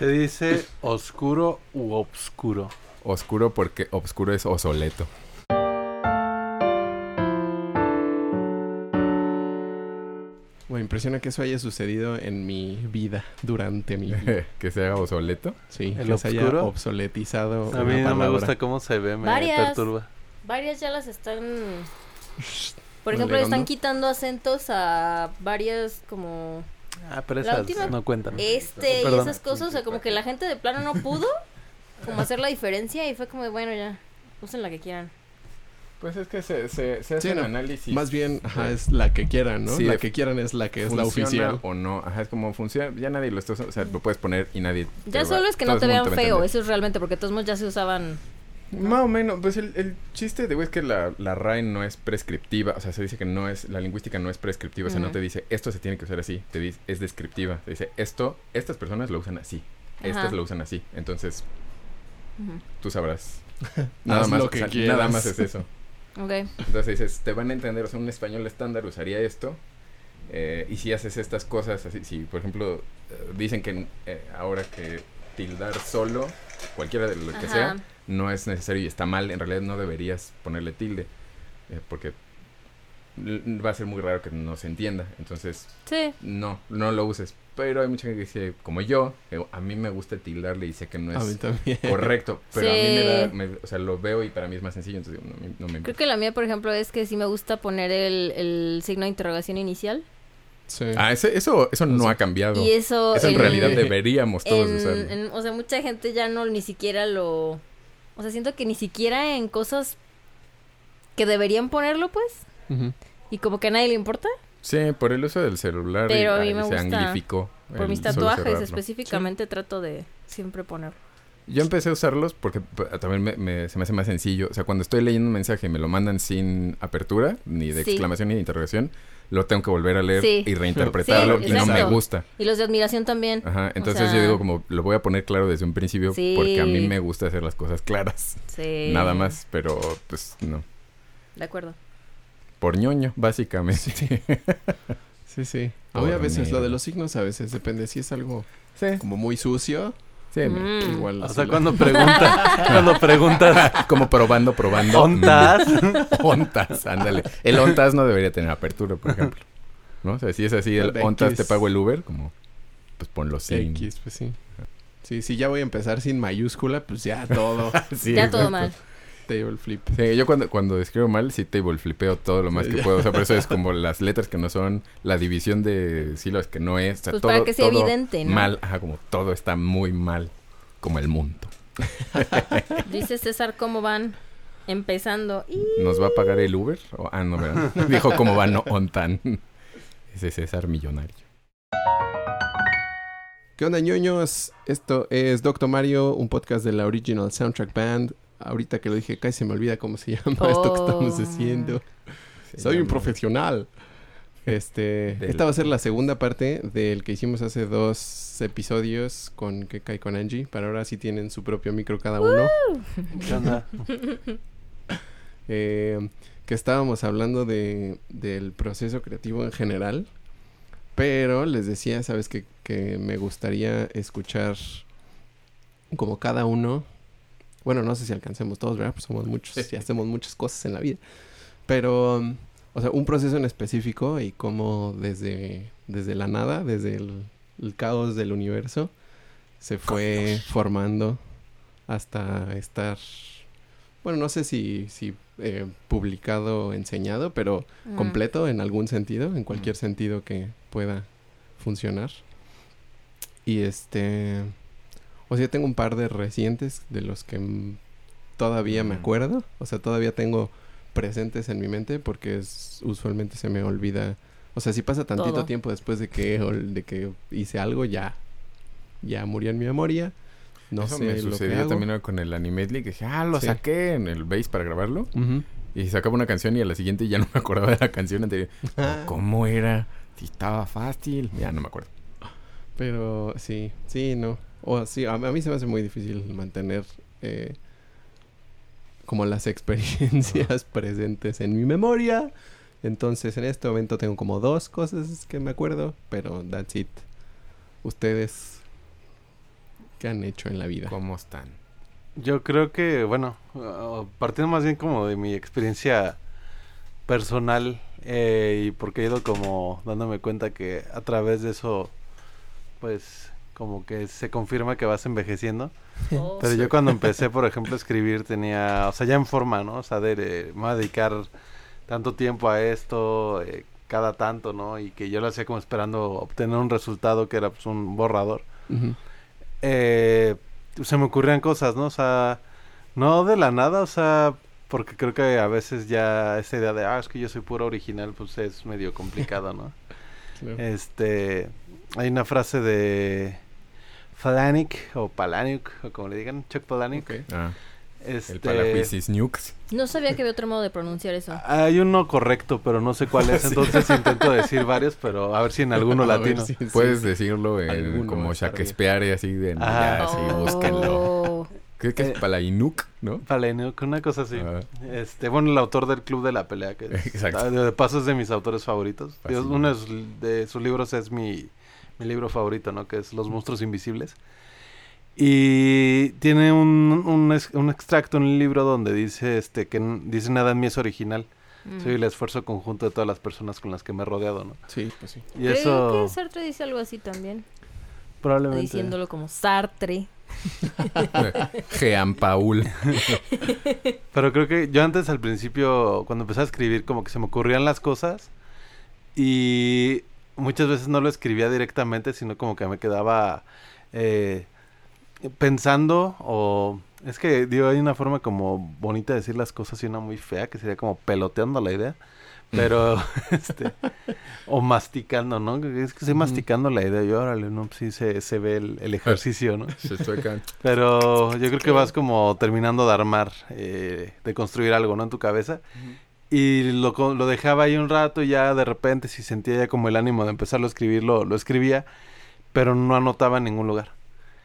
Se dice oscuro u obscuro. Oscuro porque obscuro es obsoleto. Me impresiona que eso haya sucedido en mi vida, durante mi vida. que se haga obsoleto. Sí, ¿El que se haya obsoletizado. A mí no me gusta cómo se ve, me Varias. perturba. Varias ya las están... Por ¿Muy ejemplo, le están quitando acentos a varias como Ah, pero La esas última- no cuentan. este y Perdón. esas cosas. O sea, como que la gente de plano no pudo como hacer la diferencia y fue como, de, bueno, ya, usen la que quieran. Pues es que se, se, se hace Sí, un no. análisis. Más bien, ajá, es la que quieran, ¿no? Sí, la que quieran es la que es la ¿Funciona oficial. o no. Ajá, es como funciona. Ya nadie lo está usando. O sea, lo puedes poner y nadie. Ya va- solo es que todo no te vean feo, eso es realmente, porque todos modos ya se usaban... Más o menos, pues el, el chiste de güey es que la, la RAE no es prescriptiva, o sea, se dice que no es, la lingüística no es prescriptiva, o sea, no te dice esto se tiene que usar así, te dice, es descriptiva, te dice esto, estas personas lo usan así, estas lo usan así, entonces tú sabrás. Nada más, lo o que sea, nada más es eso. Ok. Entonces dices, te van a entender, o sea, un español estándar usaría esto. eh, y si haces estas cosas, así, si por ejemplo eh, dicen que eh, ahora que tildar solo, cualquiera de lo que Ajá. sea, no es necesario y está mal, en realidad no deberías ponerle tilde, eh, porque va a ser muy raro que no se entienda. Entonces, Sí. no, no lo uses. Pero hay mucha gente que dice, como yo, que a mí me gusta tildarle y sé que no A mí es también. correcto, pero a mí me da, me- o sea, lo veo y para mí es más sencillo, entonces no, me- no me Creo que la mía, por ejemplo, es que sí me gusta poner el, el signo de interrogación inicial. Sí. Ah, ese- eso, eso no ha cambiado. Y eso... Eso en en- realidad deberíamos todos en- usarlo. en- o sea, mucha gente ya no ni siquiera lo... O sea, siento que ni siquiera en cosas que deberían ponerlo, pues. Y como que a nadie le importa. Sí, por el uso del celular Pero a mí me se gusta. anglificó. Por mis tatuajes específicamente trato de siempre ponerlo. Yo empecé a usarlos porque también me, me- se me hace más sencillo. O sea, cuando estoy leyendo un mensaje y me lo mandan sin apertura, ni de Sí. exclamación ni de interrogación, lo tengo que volver a leer Sí. y reinterpretarlo Sí, y no me gusta. Y los de admiración también. Ajá, entonces sea- yo digo como lo voy a poner claro desde un principio Sí. porque a mí me gusta hacer las cosas claras. Sí. Nada más, pero pues no. De acuerdo. Por ñoño, básicamente. Sí, sí. Mí a veces lo de los signos a veces depende si es algo Sí, como muy sucio, sí. Mm. igual. O sea, cuando preguntas, cuando preguntas, Como probando, probando. ¿ontas? Ontas, ándale. El ontas no debería tener apertura, por ejemplo. ¿No? O sea, si es así, el El ontas te pago el Uber, como, pues ponlo sin. X, pues sí. Sí, si ya voy a empezar sin mayúscula, pues ya todo. Sí, ya todo mal. Table flip. Sí, yo cuando, cuando escribo mal, sí table flipeo todo lo más Sí, que ya. puedo. O sea, por eso es como las letras que no son, la división de sílabas que no es. O sea, Pues todo, para que sea todo evidente, ¿no? Mal, ajá, como todo está muy mal. Como el mundo. Dice César cómo van empezando. Y ¿Nos va a pagar el Uber? Ah, no, ¿verdad? Dijo cómo va, no, ontan. Ese César millonario. ¿Qué onda, ñoños? Esto es Doctor Mario, un podcast de la Original Soundtrack Band. Ahorita que lo dije, casi se me olvida cómo se llama esto que estamos Oh. haciendo. Se Soy un profesional. Este, Del- esta va a ser la segunda parte del que hicimos hace dos episodios con Keka y con Angie. Para ahora sí tienen su propio micro cada uno. ¿Qué onda? Eh, que estábamos hablando de, del proceso creativo en general. Pero les decía, sabes, que, que me gustaría escuchar como cada uno. Bueno, no sé si alcancemos todos, ¿verdad? Pues somos muchos y hacemos muchas cosas en la vida. Pero, um, o sea, un proceso en específico y cómo desde, desde la nada, desde el, el caos del universo, se fue formando hasta estar, bueno, no sé si, si eh, publicado o enseñado, pero Mm. completo en algún sentido, en cualquier sentido que pueda funcionar. Y este, o sea, tengo un par de recientes de los que todavía me acuerdo, o sea, todavía tengo presentes en mi mente porque es, usualmente se me olvida, o sea, si pasa tantito Todo. tiempo después de que de que hice algo ya ya murió en mi memoria. No Eso sé me lo que sucedió hago. también con el Animedley, que dije, ah, lo Sí. saqué en el bass para grabarlo. Y sacaba una canción y a la siguiente ya no me acordaba de la canción anterior. Ah. ¿Cómo era? Si estaba fácil. Ya no me acuerdo. Pero sí, sí, no. O sí, a, a mí se me hace muy difícil mantener eh, como las experiencias presentes en mi memoria. Entonces, en este momento tengo como dos cosas que me acuerdo, pero that's it. Ustedes, ¿Qué han hecho en la vida? ¿Cómo están? Yo creo que, bueno, uh, partiendo más bien como de mi experiencia personal eh, y porque he ido como dándome cuenta que a través de eso, pues como que se confirma que vas envejeciendo. Oh. Pero yo cuando empecé, por ejemplo, a escribir tenía, o sea, ya en forma, ¿no? O sea, de, me voy a dedicar tanto tiempo a esto, eh, cada tanto, ¿no? Y que yo lo hacía como esperando obtener un resultado que era pues un borrador. Eh, se me ocurrían cosas, ¿no? O sea, no de la nada, o sea, porque creo que a veces ya esa idea de, ah, es que yo soy puro original, pues es medio complicado, ¿no? Claro. Este, hay una frase de Palahniuk o Palahniuk, o como le digan, Chuck Palahniuk. Ok. Ah, Este, el Palajuisis Nukes. No sabía que había otro modo de pronunciar eso. Hay uno correcto, pero no sé cuál es, Sí. entonces intento decir varios, pero a ver si en alguno latino. si- sí. Puedes decirlo en- Alguno como. Shakespeare así de... Ajá. Ya, sí, Oh. búsquenlo. Creo que Eh, es Palainuk, ¿no? Palahniuk, una cosa así. Ajá. Este, bueno, el autor del Club de la Pelea, que es- Exacto. ah, de paso es de mis autores favoritos. Dios, uno de sus, de sus libros es mi, mi libro favorito, ¿no? Que es Los monstruos invisibles. Y tiene un, un, ex- un extracto en el libro donde dice este que dice nada en mí es original. Mm. Soy el esfuerzo conjunto de todas las personas con las que me he rodeado, ¿no? Sí, pues sí. Y Creo eso que Sartre dice algo así también. probablemente Diciéndolo como Sartre. Jean Paul. Pero creo que yo antes al principio, cuando empecé a escribir, como que se me ocurrían las cosas y muchas veces no lo escribía directamente, sino como que me quedaba eh, pensando o... Es que, digo, hay una forma como bonita de decir las cosas y una muy fea, que sería como peloteando la idea. Pero, este, o masticando, ¿no? Es que estoy masticando la idea. Y órale, ¿no? Pues sí se, se ve el, el ejercicio, ¿no? Pero yo creo que vas como terminando de armar, eh, de construir algo, ¿no? En tu cabeza. Y lo, lo dejaba ahí un rato y ya de repente si sentía ya como el ánimo de empezarlo a escribir, lo, lo escribía, pero no anotaba en ningún lugar.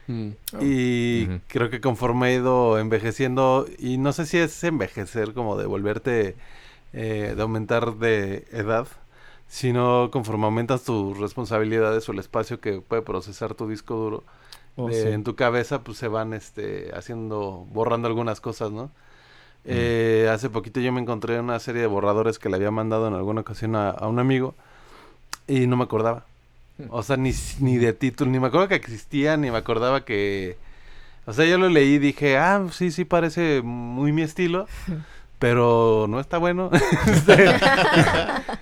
Mm. Y Ujú. creo que conforme he ido envejeciendo, y no sé si es envejecer como de volverte, eh, de aumentar de edad, sino conforme aumentas tus responsabilidades o el espacio que puede procesar tu disco duro, Oh, de- sí. en tu cabeza pues se van este haciendo borrando algunas cosas no Eh, hace poquito yo me encontré una serie de borradores que le había mandado en alguna ocasión a, a un amigo y no me acordaba o sea ni, ni de título ni me acuerdo que existía ni me acordaba que o sea yo lo leí y dije ah sí sí parece muy mi estilo pero no está bueno Este,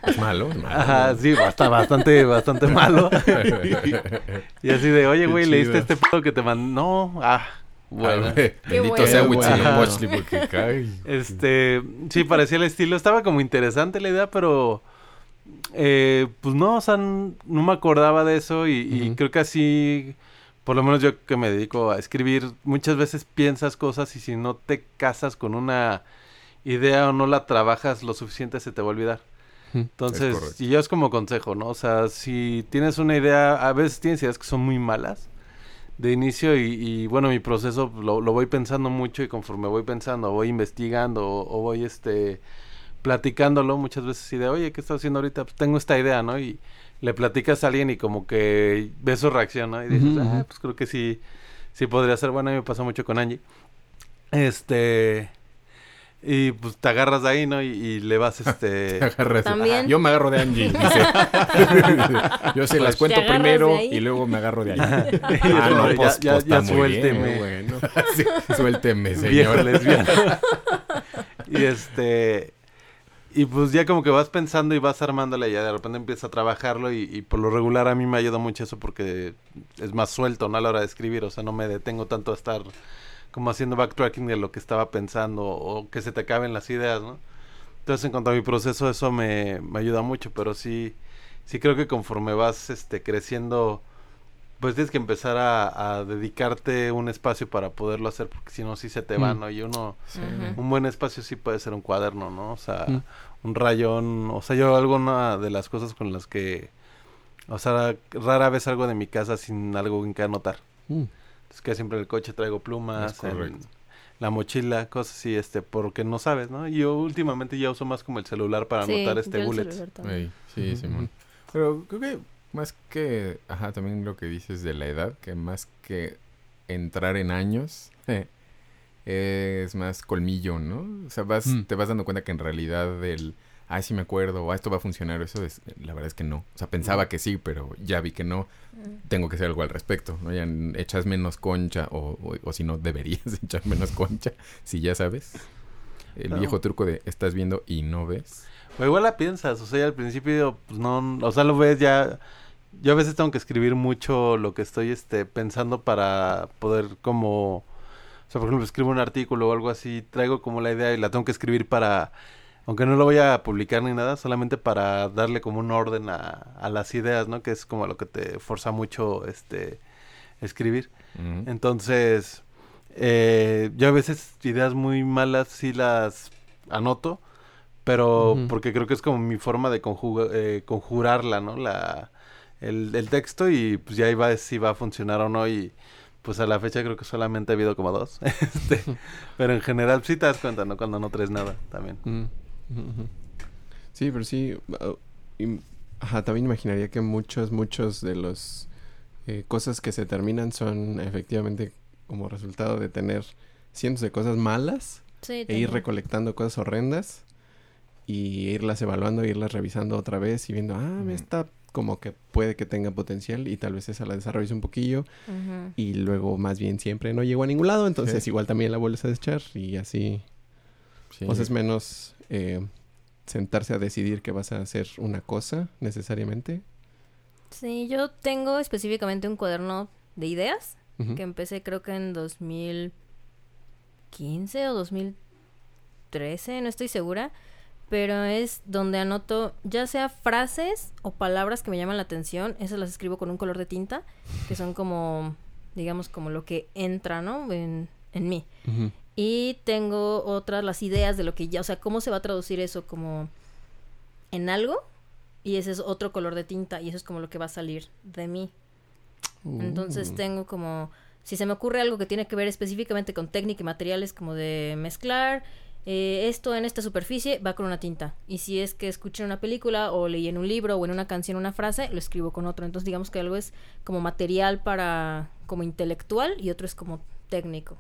Es malo, es malo. Ajá, sí, está bastante, bastante malo. Y así de, oye, güey, leíste este pedo que te mandó. No, ah, bueno. Bendito bueno. sea. Huitzilopochtli porque cae. Este, sí, parecía el estilo. Estaba como interesante la idea, pero. eh, pues no, o sea, no me acordaba de eso. Y, y creo que así. Por lo menos yo que me dedico a escribir, muchas veces piensas cosas y si no te casas con una idea o no la trabajas lo suficiente se te va a olvidar. Entonces, y yo es como consejo, ¿no? O sea, si tienes una idea, a veces tienes ideas que son muy malas de inicio y, y, bueno, mi proceso lo, lo voy pensando mucho y conforme voy pensando, voy investigando o, o voy este platicándolo muchas veces y de, oye, ¿qué estás haciendo ahorita? Pues tengo esta idea, ¿no? Y le platicas a alguien y como que ves su reacción, ¿no? Y dices, ah, pues creo que sí, sí podría ser. Bueno, a mí me pasa mucho con Angie. Este... Y pues te agarras de ahí, ¿no? Y, y le vas, este... Te agarras- También. Yo me agarro de Angie, dice. Yo se las Te cuento primero y luego me agarro de ahí. Y Ah, no, ya- pues, ya, pues, ya bien, suélteme. Bueno. Sí, suélteme, viejo señor. lesbiano. y este y pues ya como que vas pensando y vas armándole y ya de repente empiezas a trabajarlo y, y por lo regular a mí me ayuda mucho eso porque es más suelto ¿no? a la hora de escribir, o sea, no me detengo tanto a estar como haciendo backtracking de lo que estaba pensando o que se te acaben las ideas, ¿no? Entonces en cuanto a mi proceso eso me, me ayuda mucho, pero sí, sí creo que conforme vas este creciendo pues tienes que empezar a, a dedicarte un espacio para poderlo hacer, porque si no, sí se te va, Mm. ¿no? Y uno, un buen espacio sí puede ser un cuaderno, ¿no? O sea, Mm. un rayón, o sea, yo alguna de las cosas con las que, o sea, rara vez salgo de mi casa sin algo en que anotar. Mm. Es que siempre en el coche traigo plumas, en la mochila, cosas así, este, porque no sabes, ¿no? Y yo últimamente ya uso más como el celular para Sí, anotar este. Ey, sí, Simón. Pero creo que más que, ajá, también lo que dices de la edad, que más que entrar en años, eh, es más colmillo, ¿no? O sea, vas, Mm. te vas dando cuenta que en realidad el, ah, sí me acuerdo, o ah, esto va a funcionar, eso es, la verdad es que no. O sea, pensaba que sí, pero ya vi que no, tengo que hacer algo al respecto, ¿no? Ya echas menos concha, o, o, o si no, deberías echar menos concha, si ya sabes. El viejo truco de estás viendo y no ves. O igual la piensas, o sea, al principio, pues no, o sea, lo ves ya. Yo a veces tengo que escribir mucho lo que estoy este, pensando para poder como, o sea, por ejemplo, escribo un artículo o algo así, traigo como la idea y la tengo que escribir para, aunque no lo voy a publicar ni nada, solamente para darle como un orden a, a las ideas, ¿no? Que es como lo que te forza mucho, este, escribir. Entonces, eh, yo a veces ideas muy malas sí las anoto, pero porque creo que es como mi forma de conjuga- eh, conjurarla, ¿no? La, el, el texto y pues ya iba si va a funcionar o no y pues a la fecha creo que solamente ha habido como dos. este, pero en general sí te das cuenta, ¿no? Cuando no traes nada también. Mm. Sí, pero sí. uh, im- ajá, también imaginaría que muchos, muchos de los eh, cosas que se terminan son efectivamente como resultado de tener cientos de cosas malas Sí, e ir recolectando cosas horrendas y irlas evaluando, irlas revisando otra vez y viendo, ah, Ujú. esta como que puede que tenga potencial y tal vez esa la desarrolles un poquillo y luego más bien siempre no llegó a ningún lado, entonces Sí. igual también la vuelves a desechar y así Sí. o sea, es menos eh, sentarse a decidir que vas a hacer una cosa necesariamente. Sí, yo tengo específicamente un cuaderno de ideas que empecé creo que en 2015 o 2013, no estoy segura, pero es donde anoto ya sea frases o palabras que me llaman la atención, esas las escribo con un color de tinta, que son como, digamos, como lo que entra, ¿no? En, en mí. Y tengo otras, las ideas de lo que ya, o sea, cómo se va a traducir eso como en algo. Y ese es otro color de tinta y eso es como lo que va a salir de mí. Entonces Uh. tengo como, si se me ocurre algo que tiene que ver específicamente con técnica y materiales como de mezclar eh, esto en esta superficie, va con una tinta. Y si es que escuché en una película o leí en un libro o en una canción una frase, lo escribo con otro. Entonces digamos que algo es como material para, como intelectual y otro es como técnico.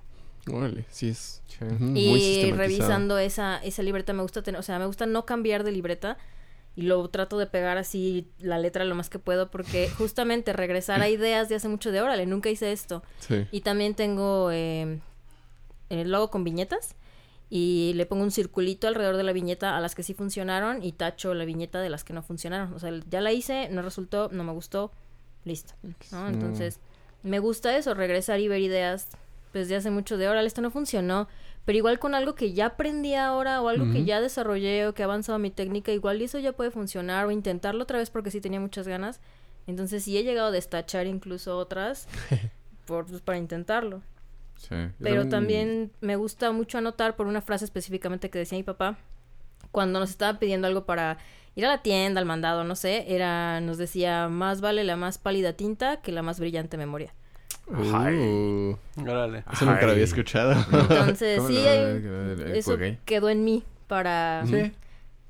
Órale, sí es. Sí. muy Y revisando esa, esa libreta me gusta tener, o sea, me gusta no cambiar de libreta y lo trato de pegar así la letra lo más que puedo porque justamente regresar a ideas de hace mucho de órale, nunca hice esto. Sí. Y también tengo eh, el logo con viñetas y le pongo un circulito alrededor de la viñeta a las que sí funcionaron y tacho la viñeta de las que no funcionaron. O sea, ya la hice, no resultó, no me gustó, listo. ¿no? Entonces, me gusta eso, regresar y ver ideas pues de hace mucho de órale, esto no funcionó, pero igual con algo que ya aprendí ahora o algo que ya desarrollé o que ha avanzado mi técnica, igual eso ya puede funcionar o intentarlo otra vez porque sí tenía muchas ganas. Entonces, sí he llegado a destachar incluso otras por, pues, para intentarlo. Sí. Pero también me gusta mucho anotar por una frase específicamente que decía mi papá cuando nos estaba pidiendo algo para ir a la tienda, al mandado, no sé, era nos decía, más vale la más pálida tinta que la más brillante memoria. Uh, Órale. eso nunca lo había escuchado. Entonces, ¿Cómo sí, hay- eso ok. quedó en mí para Sí.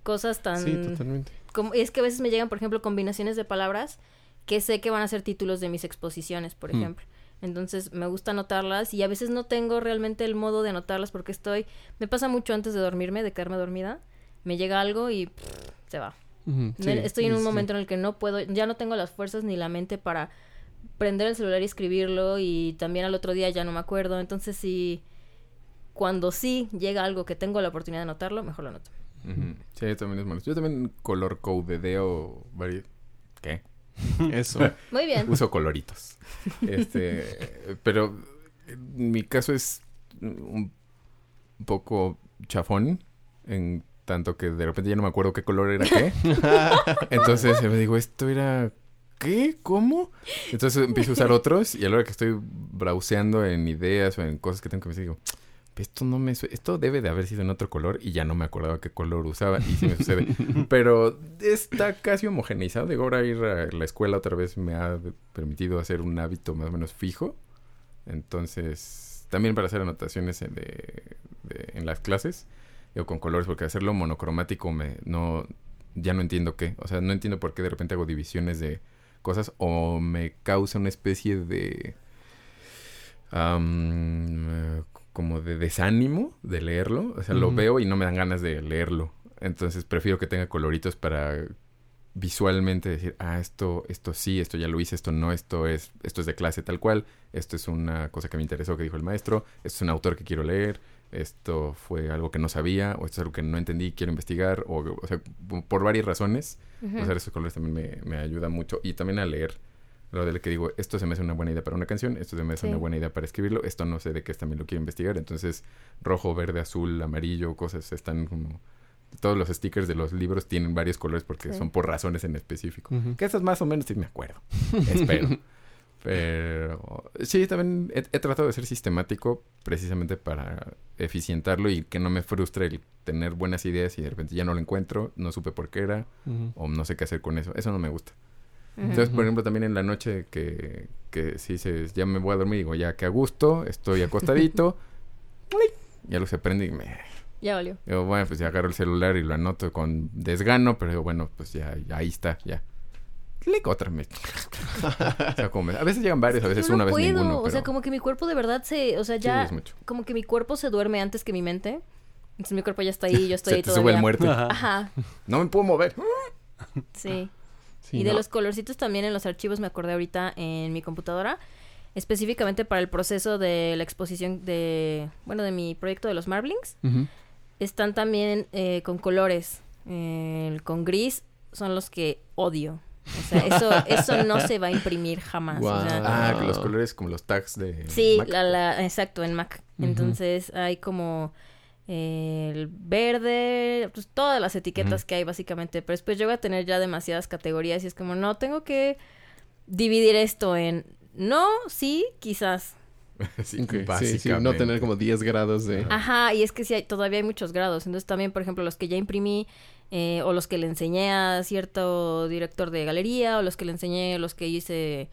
cosas tan... sí, totalmente. como- y es que a veces me llegan, por ejemplo, combinaciones de palabras que sé que van a ser títulos de mis exposiciones, por Hmm. ejemplo. Entonces me gusta anotarlas y a veces no tengo realmente el modo de anotarlas porque estoy... Me pasa mucho antes de dormirme, de quedarme dormida. Me llega algo y pff, se va. Sí, estoy en un sí. momento en el que no puedo, ya no tengo las fuerzas ni la mente para prender el celular y escribirlo y también al otro día ya no me acuerdo. Entonces sí, cuando sí llega algo que tengo la oportunidad de anotarlo, mejor lo anoto. Sí, también es malo. Yo también color codedeo varios... ¿Qué? Eso. Muy bien. Uso coloritos. Este, pero en mi caso es un poco chafón en tanto que de repente ya no me acuerdo qué color era qué. Entonces me digo, esto era ¿qué? ¿Cómo? Entonces empiezo a usar otros y a la hora que estoy browseando en ideas o en cosas que tengo que pensar digo, esto no me esto debe de haber sido en otro color y ya no me acordaba qué color usaba y sí me sucede. Pero está casi homogeneizado. Digo, ahora ir a la escuela otra vez me ha permitido hacer un hábito más o menos fijo. Entonces, también para hacer anotaciones en, de- de- en las clases, digo, con colores, porque hacerlo monocromático me no ya no entiendo qué. O sea, no entiendo por qué de repente hago divisiones de cosas o me causa una especie de eh, como de desánimo de leerlo. O sea, lo veo y no me dan ganas de leerlo. Entonces prefiero que tenga coloritos para visualmente decir, ah, esto, esto sí, esto ya lo hice, esto no, esto es, esto es de clase tal cual, esto es una cosa que me interesó que dijo el maestro, esto es un autor que quiero leer, esto fue algo que no sabía, o esto es algo que no entendí, quiero investigar, o, o sea, por varias razones, usar esos colores también me, me ayuda mucho. Y también a leer. Lo del que digo, esto se me hace una buena idea para una canción, esto se me hace Sí. una buena idea para escribirlo, esto no sé de qué es, también lo quiero investigar. Entonces, rojo, verde, azul, amarillo, cosas están como... Todos los stickers de los libros tienen varios colores porque Sí. son por razones en específico. Que esas más o menos sí me acuerdo. Espero. Pero sí, también he, he tratado de ser sistemático precisamente para eficientarlo y que no me frustre el tener buenas ideas y de repente ya no lo encuentro, no supe por qué era o no sé qué hacer con eso. Eso no me gusta. Entonces, por ejemplo, también en la noche que, que sí se, ya me voy a dormir, digo, ya que a gusto, estoy acostadito, ya lo se prende y me... Ya valió. Digo, bueno, pues ya agarro el celular y lo anoto con desgano, pero digo, bueno, pues ya, ya ahí está, ya. Clic, otra vez. O sea, como me- a veces llegan varios, a veces yo una, no veces puedo. ninguno. O sea, como que mi cuerpo de verdad se. O sea, sí, ya. es mucho. como que mi cuerpo se duerme antes que mi mente. Entonces mi cuerpo ya está ahí, yo estoy Se ahí te todavía. sube el muerto. Ajá. Ajá, No me puedo mover. sí. Sí, y de no. los colorcitos también en los archivos me acordé ahorita en mi computadora. Específicamente para el proceso de la exposición de. Bueno, de mi proyecto de los Marblings. Están también eh, con colores. Eh, con gris son los que odio. O sea, eso, eso no se va a imprimir jamás. o sea, Guau. Ah, los colores como los tags de. Sí, Mac. la, la, exacto, en Mac. Entonces hay como eh, el verde, pues todas las etiquetas que hay básicamente. Pero después llego a tener ya demasiadas categorías y es como, no, tengo que dividir esto en no, sí, quizás. sí, sí, sí, no tener como 10 grados de... Ajá, y es que sí, hay, todavía hay muchos grados. Entonces también, por ejemplo, los que ya imprimí eh, o los que le enseñé a cierto director de galería o los que le enseñé, los que hice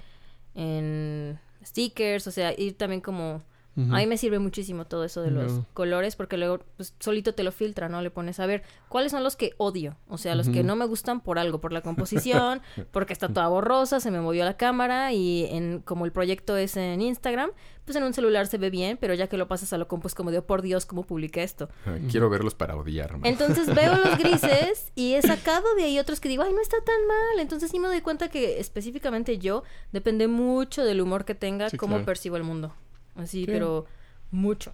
en stickers, o sea, ir también como... A mí me sirve muchísimo todo eso de los No. colores porque luego pues, solito te lo filtra, ¿no? Le pones a ver cuáles son los que odio. O sea, los que no me gustan por algo, por la composición, porque está toda borrosa, se me movió la cámara y en como el proyecto es en Instagram, pues en un celular se ve bien, pero ya que lo pasas a lo compu es como de, oh, por Dios, ¿cómo publiqué esto? Ay, Quiero verlos para odiarme. Entonces veo los grises y he sacado de ahí otros que digo, ay, no está tan mal. Entonces sí me doy cuenta que específicamente yo depende mucho del humor que tenga, Sí, cómo claro. percibo el mundo. Así, Sí. pero mucho.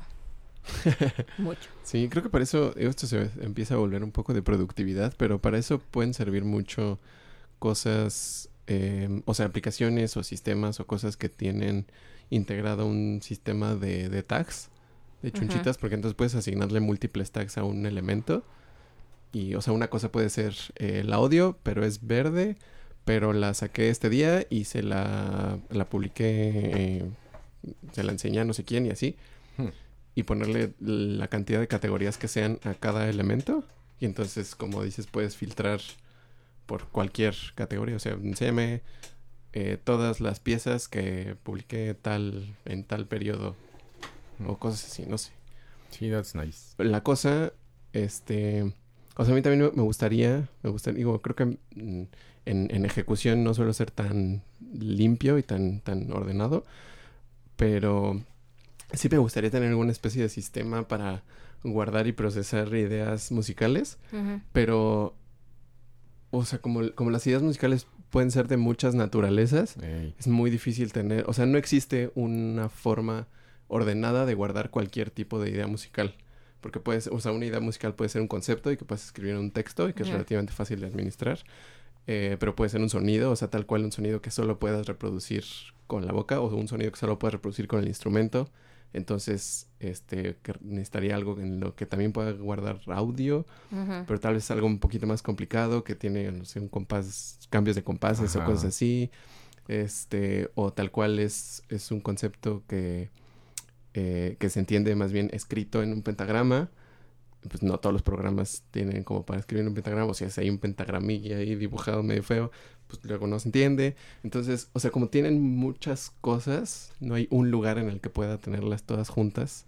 mucho. Sí, creo que para eso esto se empieza a volver un poco de productividad, pero para eso pueden servir mucho cosas, eh, o sea, aplicaciones o sistemas o cosas que tienen integrado un sistema de, de tags, de chunchitas, porque entonces puedes asignarle múltiples tags a un elemento. Y, o sea, una cosa puede ser eh, el audio, pero es verde, pero la saqué este día y se la, la publiqué, eh, se la enseñé a no sé quién y así Hmm. y ponerle la cantidad de categorías que sean a cada elemento. Y entonces, como dices, puedes filtrar por cualquier categoría. O sea, enséñame eh, todas las piezas que publiqué tal en tal periodo. O cosas así, no sé. Sí, that's nice. La cosa, este... O sea, a mí también me- me gustaría, me gustaría, digo, creo que mm, en, en ejecución no suelo ser tan limpio y tan, tan ordenado, pero sí me gustaría tener alguna especie de sistema para guardar y procesar ideas musicales, pero, o sea, como, como las ideas musicales pueden ser de muchas naturalezas, es muy difícil tener, o sea, no existe una forma ordenada de guardar cualquier tipo de idea musical. Porque puedes, o sea, una idea musical puede ser un concepto y que puedes escribir en un texto y que es relativamente fácil de administrar. Eh, pero puede ser un sonido, o sea, tal cual un sonido que solo puedas reproducir con la boca o un sonido que solo puedas reproducir con el instrumento. Entonces, este, que necesitaría algo en lo que también pueda guardar audio, pero tal vez algo un poquito más complicado que tiene, no sé, un compás, cambios de compases o Ajá. cosas así. Este, o tal cual es, es un concepto que, eh, que se entiende más bien escrito en un pentagrama. Pues no todos los programas tienen como para escribir un pentagrama, o sea, si hay un pentagramilla ahí dibujado medio feo, pues luego no se entiende. Entonces, o sea, como tienen muchas cosas, no hay un lugar en el que pueda tenerlas todas juntas.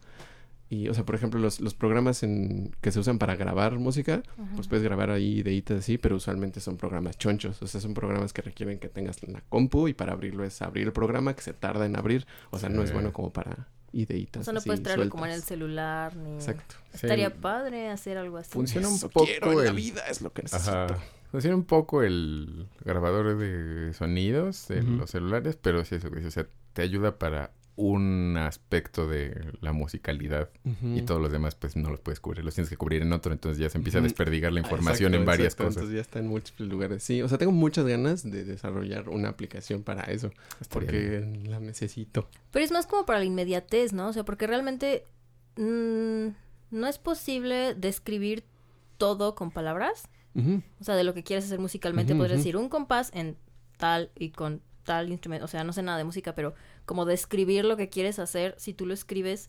Y, o sea, por ejemplo, los, los programas en, que se usan para grabar música, pues puedes grabar ahí ideitas así, pero usualmente son programas chonchos. O sea, son programas que requieren que tengas la compu y para abrirlo es abrir el programa que se tarda en abrir. O sea, no es bueno como para ideitas. O sea, no así puedes traerlo como en el celular ni... Exacto. Estaría Sí. padre hacer algo así. Funciona un Eso poco quiero en la el- vida, es lo que necesito. Ajá. Funciona un poco el grabador de sonidos de los celulares, pero sí eso que o sea, te ayuda para un aspecto de la musicalidad y todos los demás pues no los puedes cubrir, los tienes que cubrir en otro, entonces ya se empieza a desperdigar la información exacto, en varias exacto, cosas. Entonces ya está en múltiples lugares. Sí, o sea, tengo muchas ganas de desarrollar una aplicación para eso. Estaría Porque la necesito. Pero es más como para la inmediatez, ¿no? O sea, porque realmente mm, no es posible describir todo con palabras. O sea, de lo que quieres hacer musicalmente, Ujú, podrías decir un compás en tal y con tal instrumento. O sea, no sé nada de música, pero como describir lo que quieres hacer, si tú lo escribes,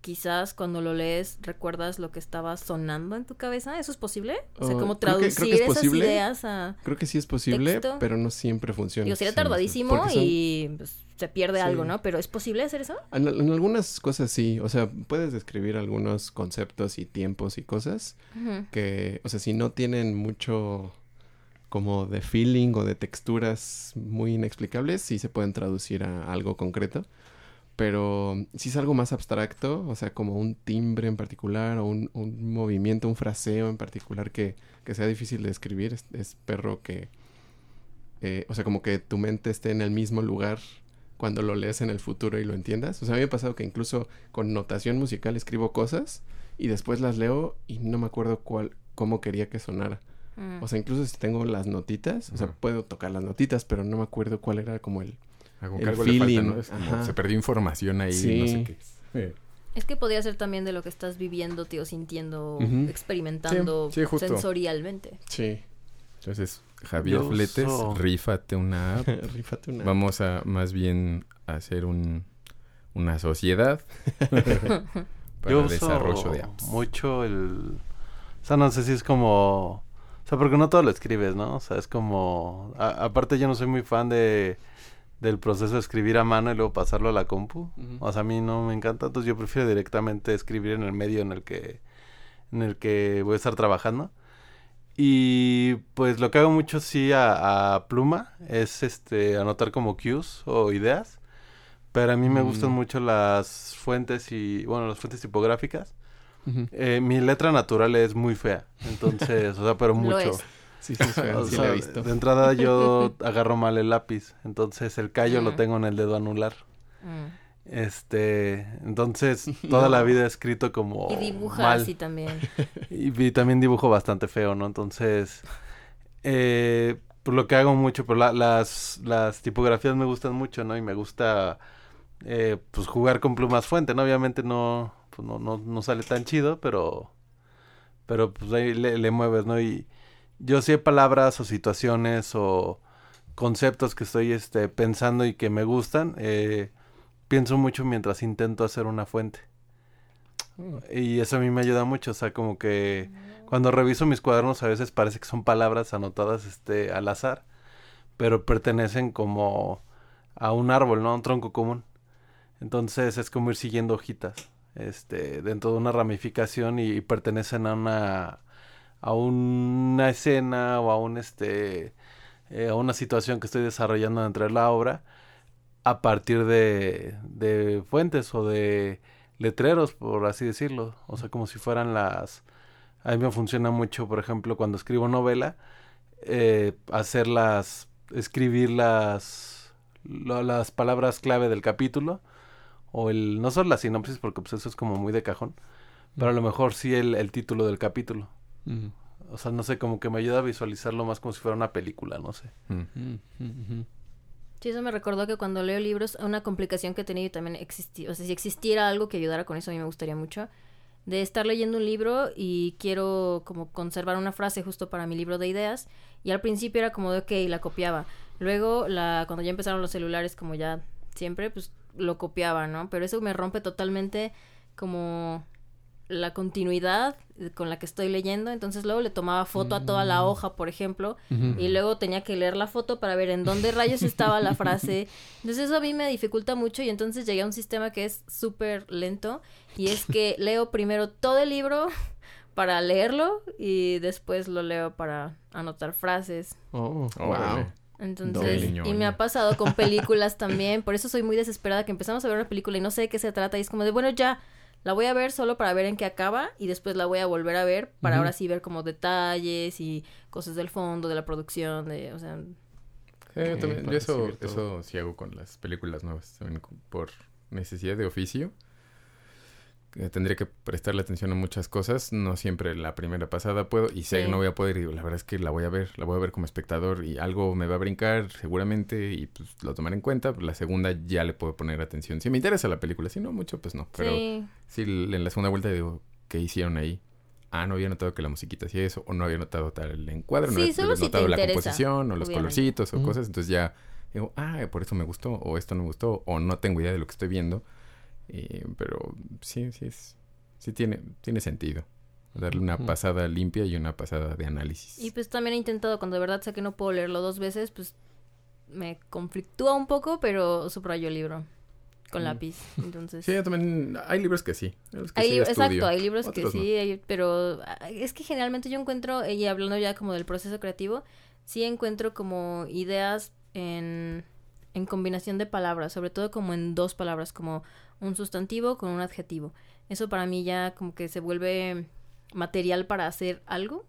quizás cuando lo lees recuerdas lo que estaba sonando en tu cabeza. ¿Eso es posible? O sea, Oh, como creo que- creo traducir que es esas posible. ideas a... Creo que sí es posible, Texto. pero no siempre funciona. Digo, sería tardadísimo son- y pues, se pierde Sí. algo, ¿no? Pero ¿es posible hacer eso? En, en algunas cosas sí, o sea, puedes describir algunos conceptos y tiempos y cosas que, o sea, si no tienen mucho como de feeling o de texturas muy inexplicables, sí se pueden traducir a algo concreto. Pero si es algo más abstracto, o sea, como un timbre en particular o un, un movimiento, un fraseo en particular que, que sea difícil de escribir, es, es perro que, eh, o sea, como que tu mente esté en el mismo lugar cuando lo lees en el futuro y lo entiendas. O sea, a mí me ha pasado que incluso con notación musical escribo cosas y después las leo y no me acuerdo cuál, cómo quería que sonara. Mm. O sea, incluso si tengo las notitas, o sea, puedo tocar las notitas, pero no me acuerdo cuál era como el... Algo el falta, feeling, ¿no? Es como ajá. se perdió información ahí, no sé qué. Es que podría ser también de lo que estás viviendo, tío, sintiendo, experimentando Sí, sí, justo. sensorialmente. Sí. Entonces, Javier Yo Fletes, rífate una app. Rífate una. Vamos a más bien hacer un, una sociedad para Yo el uso desarrollo de apps. mucho el... O sea, no sé si es como... Sea, porque no todo lo escribes, ¿no? O sea, es como... a- aparte yo no soy muy fan de del proceso de escribir a mano y luego pasarlo a la compu. O sea, a mí no me encanta, entonces yo prefiero directamente escribir en el medio en el que en el que voy a estar trabajando. Y pues lo que hago mucho sí a, a pluma es este anotar como cues o ideas. Pero a mí me gustan Mm. mucho las fuentes y, bueno, las fuentes tipográficas. Eh, mi letra natural es muy fea, entonces, o sea, pero Lo mucho. es. Sí, sí, sí, O sí sea, la he visto. de entrada yo agarro mal el lápiz, entonces el callo lo Mm. tengo en el dedo anular. Mm. Este, entonces toda la vida he escrito como Y dibuja mal. así también. Y, y también dibujo bastante feo, ¿no? Entonces, eh, por lo que hago mucho, pero la- las, las tipografías me gustan mucho, ¿no? Y me gusta, eh, pues, jugar con plumas fuente, ¿no? Obviamente no, pues, no, no, no sale tan chido, pero, pero pues ahí le, le mueves, ¿no? Y yo sí hay palabras o situaciones o conceptos que estoy, este, pensando y que me gustan, eh, pienso mucho mientras intento hacer una fuente. Y eso a mí me ayuda mucho, o sea, como que cuando reviso mis cuadernos a veces parece que son palabras anotadas este al azar, pero pertenecen como a un árbol, ¿no? A un tronco común. Entonces es como ir siguiendo hojitas, este, dentro de una ramificación y, y pertenecen a una a una escena o a un este eh, a una situación que estoy desarrollando dentro de la obra a partir de, fuentes o de letreros, por así decirlo. O sea, como si fueran las... A mí me funciona mucho, por ejemplo, cuando escribo novela, eh, hacer las... escribir las... las palabras clave del capítulo. O el... no solo la sinopsis, porque pues eso es como muy de cajón. Pero a lo mejor sí el, el título del capítulo. O sea, no sé, como que me ayuda a visualizarlo más como si fuera una película, no sé. Ujú. Sí, eso me recordó que cuando leo libros, una complicación que he tenido y también existía, o sea, si existiera algo que ayudara con eso, a mí me gustaría mucho, de estar leyendo un libro y quiero como conservar una frase justo para mi libro de ideas, y al principio era como de, ok, la copiaba. Luego, la, cuando ya empezaron los celulares, como ya siempre, pues lo copiaba, ¿no? Pero eso me rompe totalmente como la continuidad con la que estoy leyendo, entonces luego le tomaba foto a toda Mm. la hoja, por ejemplo, y luego tenía que leer la foto para ver en dónde rayos estaba la frase. Entonces eso a mí me dificulta mucho y entonces llegué a un sistema que es súper lento y es que leo primero todo el libro para leerlo y después lo leo para anotar frases. Oh, wow. Entonces, Doble y me ha pasado con películas también, por eso soy muy desesperada que empezamos a ver una película y no sé de qué se trata y es como de, bueno, ya, la voy a ver solo para ver en qué acaba y después la voy a volver a ver para ahora sí ver como detalles y cosas del fondo, de la producción, de, o sea, Sí, yo Eh, también, yo eso, eso sí hago con las películas nuevas, también por necesidad de oficio. Tendría que prestarle atención a muchas cosas, no siempre la primera pasada puedo y sé Sí. que no voy a poder y la verdad es que la voy a ver, la voy a ver como espectador y algo me va a brincar seguramente y pues lo tomaré en cuenta, la segunda ya le puedo poner atención. Si me interesa la película, si no mucho, pues no, pero sí, en la segunda vuelta digo, ¿qué hicieron ahí? Ah, no había notado que la musiquita hacía eso, o no había notado tal el encuadre, no había solo notado la interesa, composición, o los obviamente. colorcitos, o cosas. Entonces ya digo, ah, por eso me gustó, o esto no me gustó, o no tengo idea de lo que estoy viendo. Eh, pero sí, sí, es, sí tiene, tiene sentido. Darle una pasada limpia y una pasada de análisis. y pues también he intentado cuando de verdad sé que no puedo leerlo dos veces, pues me conflictúa un poco, pero subrayo el libro con Mm. lápiz, entonces... Sí, yo también, hay libros que sí. hay libros que Hay sí lib- estudio. exacto, hay libros que no. sí, hay- pero es que generalmente yo encuentro, y hablando ya como del proceso creativo, sí encuentro como ideas en, en combinación de palabras, sobre todo como en dos palabras, como un sustantivo con un adjetivo. Eso para mí ya como que se vuelve material para hacer algo.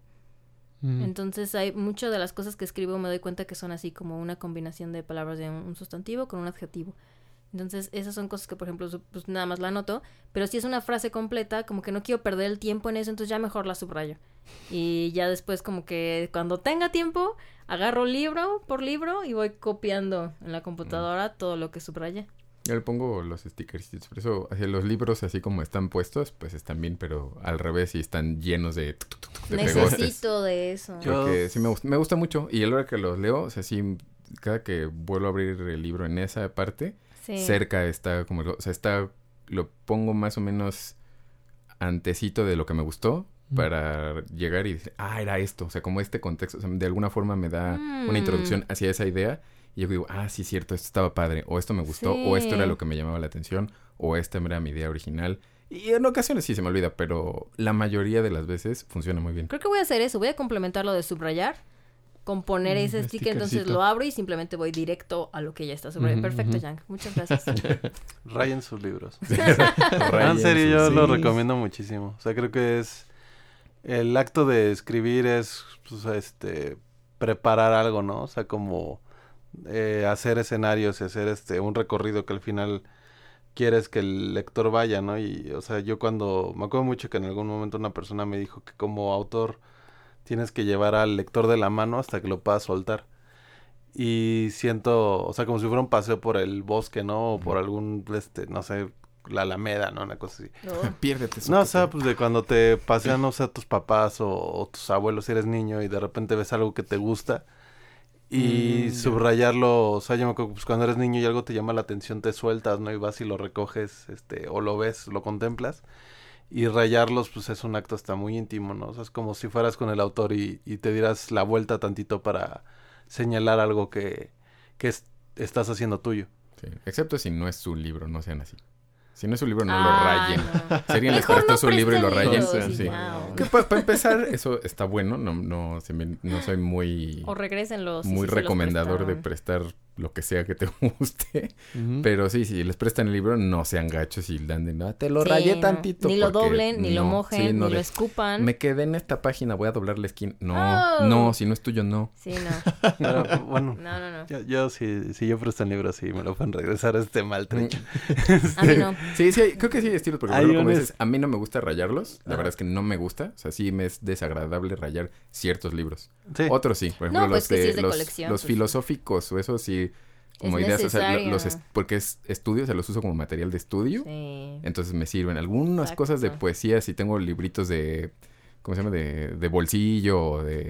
Mm. Entonces hay muchas de las cosas que escribo me doy cuenta que son así como una combinación de palabras de un, sustantivo con un adjetivo. Entonces esas son cosas que por ejemplo pues nada más la anoto, pero si es una frase completa como que no quiero perder el tiempo en eso, entonces ya mejor la subrayo. Y ya después como que cuando tenga tiempo agarro libro por libro y voy copiando en la computadora todo lo que subraya. Yo le pongo los stickers, por eso hacia los libros así como están puestos, pues están bien, pero al revés y están llenos de, tuc, tuc, tuc, de pegotes. Necesito de eso. Porque sí me, gust- me gusta mucho y a la hora que los leo, o sea, sí, cada que vuelvo a abrir el libro en esa parte, Sí. cerca está como, o sea, está, lo pongo más o menos antecito de lo que me gustó Mm. para llegar y decir, ah, era esto, o sea, como este contexto, o sea, de alguna forma me da Mm. una introducción hacia esa idea y yo digo, ah, sí, cierto, esto estaba padre, o esto me gustó, o esto era lo que me llamaba la atención, o esta era mi idea original. Y en ocasiones sí se me olvida, pero la mayoría de las veces funciona muy bien. Creo que voy a hacer eso, voy a complementar lo de subrayar, componer Mm, ese sticker, entonces lo abro y simplemente voy directo a lo que ya está subrayado. Ujú, Perfecto. Yang. Muchas gracias. Rayen sus libros. En serio, yo lo recomiendo muchísimo. O sea, creo que es... El acto de escribir es, pues, este, preparar algo, ¿no? O sea, como eh, hacer escenarios y hacer este un recorrido que al final quieres que el lector vaya, ¿no? Y, o sea, yo cuando... Me acuerdo mucho que en algún momento una persona me dijo que como autor tienes que llevar al lector de la mano hasta que lo puedas soltar. Y siento, o sea, como si fuera un paseo por el bosque, ¿no? O por algún, este, no sé, la Alameda, ¿no? Una cosa así. Oh. Piérdete. No, o sea, pues de cuando te pasean, no sé, tus papás o, o tus abuelos si eres niño y de repente ves algo que te gusta y Mm, ya. subrayarlo, o sea, yo me acuerdo, pues cuando eres niño y algo te llama la atención, te sueltas, ¿no? Y vas y lo recoges, este, o lo ves, lo contemplas. Y rayarlos, pues es un acto hasta muy íntimo, ¿no? O sea, es como si fueras con el autor y, y te dieras la vuelta tantito para señalar algo que, que es- estás haciendo tuyo. Sí, Excepto si no es su libro, no sean así. Si no es su libro, no Ah, lo rayen. no. Si alguien les prestó no su libro y lo rayen, sí. Que para empezar, eso está bueno. No, no, se me- no soy muy, O regrésenlos. muy si recomendador de prestar lo que sea que te guste. Pero sí, si les prestan el libro, no sean gachos y dan de nada. Te lo Sí, rayé no. tantito. Ni lo doblen, ni lo no, mojen, sí, no ni lo escupan. Me quedé en esta página, voy a doblar la esquina. No, Oh. no, si no es tuyo, no. Sí, no. Pero, bueno, No, no, no. yo, yo si, si yo presto el libro, sí, me lo pueden regresar a este maltrecho. A mí no. Sí, sí, hay- creo que sí hay estilos, porque como dices, a mí no me gusta rayarlos, la verdad es que no me gusta, o sea, sí me es desagradable rayar ciertos libros. Sí. Otros sí, por ejemplo, No, los, pues que sí de, es de los, colección, los pues, filosóficos o eso sí, como Es ideas, o sea, los porque es estudio, o sea, los uso como material de estudio, Sí. entonces me sirven. Algunas Exacto. cosas de poesía, si tengo libritos de, ¿cómo se llama? De, de bolsillo o de,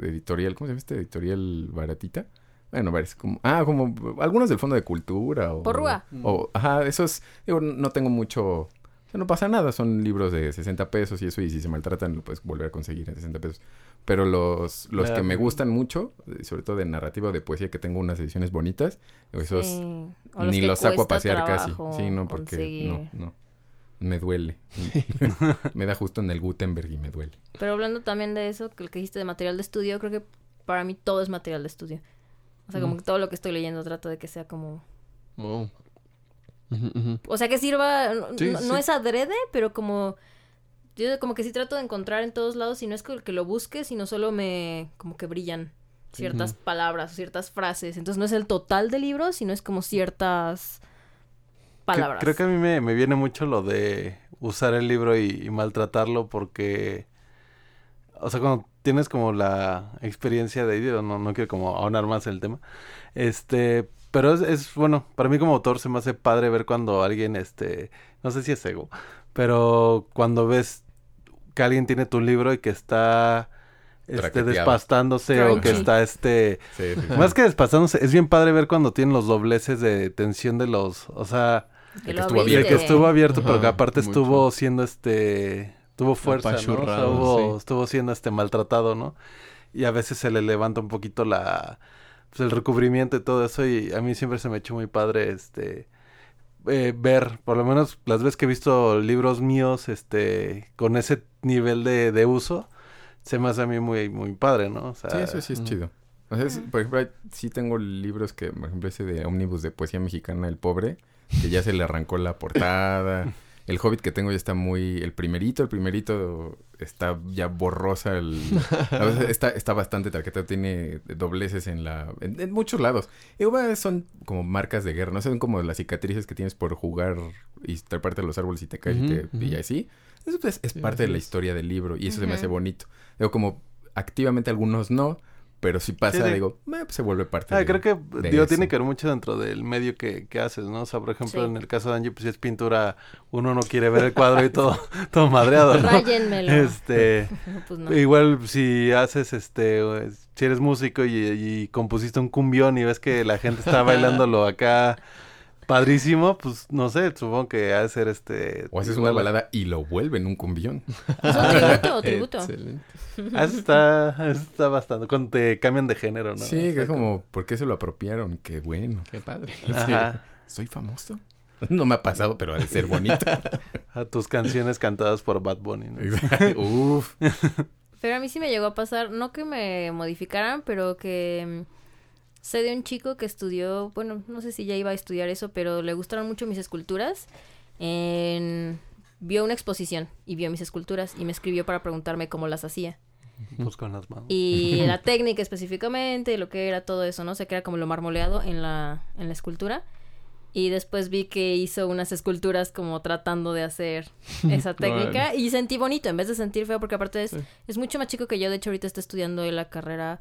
de editorial, ¿cómo se llama este? Editorial baratita. Bueno, varios, como, ah, como algunos del Fondo de Cultura o... Porrúa. O, ajá, esos, digo, no tengo mucho sea, no pasa nada, son libros de 60 pesos y eso, y si se maltratan lo puedes volver a conseguir en 60 pesos. Pero los, los que me gustan mucho, eh, sobre todo de narrativa o de poesía, que tengo unas ediciones bonitas, esos Sí. Ni los saco a pasear casi. Sí, no, porque conseguir. no, no. Me duele. me da justo en el Gutenberg y me duele. Pero hablando también de eso, que el que dijiste de material de estudio, creo que para mí todo es material de estudio. O sea, como Mm. que todo lo que estoy leyendo trato de que sea como... Oh. O sea, que sirva... No, Sí, no- sí. no es adrede, pero como... Yo como que sí trato de encontrar en todos lados y no es que, que lo busque, sino solo me... como que brillan ciertas palabras o ciertas frases. Entonces no es el total del libro, sino es como ciertas palabras. Creo que a mí me, me viene mucho lo de usar el libro y, y maltratarlo porque, o sea, cuando tienes como la experiencia de, no, no quiero como ahonar más el tema, este, pero es, es, bueno, para mí como autor se me hace padre ver cuando alguien, este, no sé si es ego, pero cuando ves que alguien tiene tu libro y que está, este, despastándose o que está, este, Sí, sí, sí. más que despastándose, es bien padre ver cuando tienen los dobleces de tensión de los, o sea, que el que estuvo el que estuvo abierto, pero que Ajá, aparte mucho. estuvo siendo este, tuvo fuerza, ¿no? O sea, Apachurrado, hubo- sí. estuvo siendo este maltratado, ¿no? Y a veces se le levanta un poquito la, pues el recubrimiento y todo eso y a mí siempre se me ha hecho muy padre, este, eh, ver, por lo menos las veces que he visto libros míos, este, con ese nivel de, de uso, se me hace a mí muy, muy padre, ¿no? O sea, Sí, eso sí es chido. O sea, es- por ejemplo, sí tengo libros que, por ejemplo, ese de Omnibus de poesía mexicana, El Pobre, que ya se le arrancó la portada. El Hobbit que tengo ya está muy... El primerito, el primerito está ya borrosa. El, está, está bastante tarjeta, tiene dobleces en la... En, en muchos lados. Y bueno, son como marcas de guerra, ¿no? Son como las cicatrices que tienes por jugar y treparte a los árboles y te caes y, te- y ujú. así. Eso es, es Sí, parte de la historia del libro y eso se me hace bonito. Digo, como activamente algunos no, pero si pasa, Sí, sí. digo, eh, pues se vuelve parte Ah, de- creo que, de digo, eso. tiene que ver mucho dentro del medio que, que haces, ¿no? O sea, por ejemplo, Sí. en el caso de Angie, pues si es pintura, uno no quiere ver el cuadro y todo, todo madreado, ¿no? Ráyenmelo. Este, Pues no. igual si haces, este, o es- si eres músico y, y compusiste un cumbión y ves que la gente está bailándolo acá padrísimo, pues no sé, supongo que ha de ser este... O haces una balada y lo vuelven un cumbión. ¿Es un tributo o tributo? Excelente. Ah, está, eso está bastante, cuando te cambian de género, ¿no? Sí, O que sea, es como, ¿por qué se lo apropiaron? Qué bueno. Qué padre. Ajá. ¿Soy famoso? No me ha pasado, pero ha de ser bonito. A tus canciones cantadas por Bad Bunny, ¿no? Uf. Pero a mí sí me llegó a pasar, no que me modificaran, pero que sé de un chico que estudió, bueno, no sé si ya iba a estudiar eso, pero le gustaron mucho mis esculturas. En... Vio una exposición y vio mis esculturas y me escribió para preguntarme cómo las hacía. Pues con las manos. Y la técnica específicamente, lo que era todo eso, ¿no? sé que era como lo marmoleado en la, en la escultura. Y después vi que hizo unas esculturas como tratando de hacer esa técnica y sentí bonito en vez de sentir feo porque aparte es, Sí. es mucho más chico que yo. De hecho, ahorita está estudiando la carrera,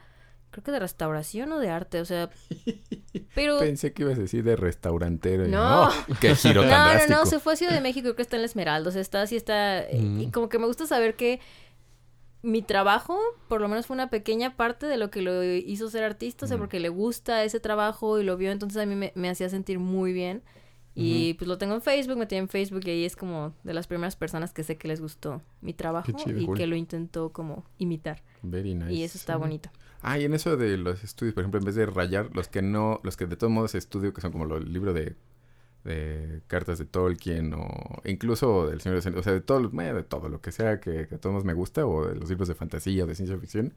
creo que de restauración o de arte, o sea... Pero... Pensé que ibas a decir de restaurantero. y No. Qué giro No, tan no, drástico. no, se fue a Ciudad de México, creo que está en la Esmeralda, o sea, está así, está... eh, Y como que me gusta saber que mi trabajo, por lo menos fue una pequeña parte de lo que lo hizo ser artista, o sea, porque le gusta ese trabajo y lo vio, entonces a mí me, me hacía sentir muy bien. Y pues lo tengo en Facebook, me tiene en Facebook y ahí es como de las primeras personas que sé que les gustó mi trabajo chido, y cool. que lo intentó como imitar. Very nice. Y eso está bonito. Ah, y en eso de los estudios, por ejemplo, en vez de rayar, los que no, los que de todos modos estudio, que son como los libros de, de cartas de Tolkien o incluso del Señor de o sea, de todo, de todo lo que sea que, que a todos me gusta, o de los libros de fantasía o de ciencia ficción,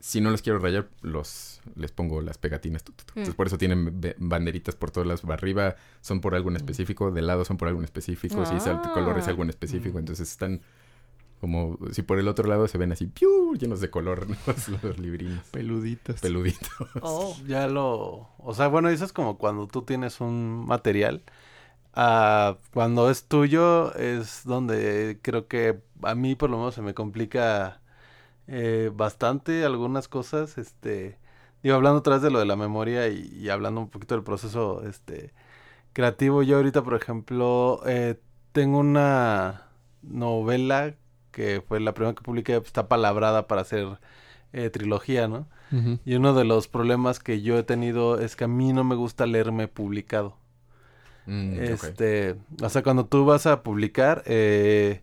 si no los quiero rayar, los les pongo las pegatinas. Entonces, Mm. por eso tienen banderitas por todas las. Arriba son por algo en específico, de lado son por algo en específico, si es el color es Ah. algo en específico. Entonces están como. Si por el otro lado se ven así, ¡piu! llenos de color los, los librinos. Peluditas. Peluditos. Oh. Ya lo... O sea, bueno, eso es como cuando tú tienes un material. Ah, cuando es tuyo es donde creo que a mí por lo menos se me complica eh, bastante algunas cosas. Este, digo, hablando otra vez de lo de la memoria y, y hablando un poquito del proceso este, creativo. Yo ahorita, por ejemplo, eh, tengo una novela que fue la primera que publiqué, pues, está palabrada para hacer eh, trilogía, ¿no? Y uno de los problemas que yo he tenido es que a mí no me gusta leerme publicado. Mm. Este, o sea, cuando tú vas a publicar, eh,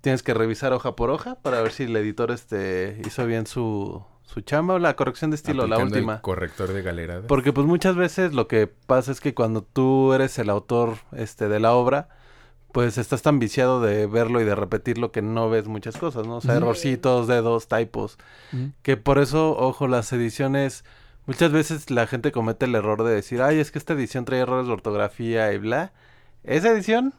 tienes que revisar hoja por hoja para ver si el editor este hizo bien su, su chamba o la corrección de estilo, la Aplicando el última. corrector de galeradas. Porque pues muchas veces lo que pasa es que cuando tú eres el autor este de la obra, pues estás tan viciado de verlo y de repetirlo que no ves muchas cosas, ¿no? O sea, errorcitos, dedos, typos, que por eso, ojo, las ediciones muchas veces la gente comete el error de decir, "Ay, es que esta edición trae errores de ortografía y bla." Esa edición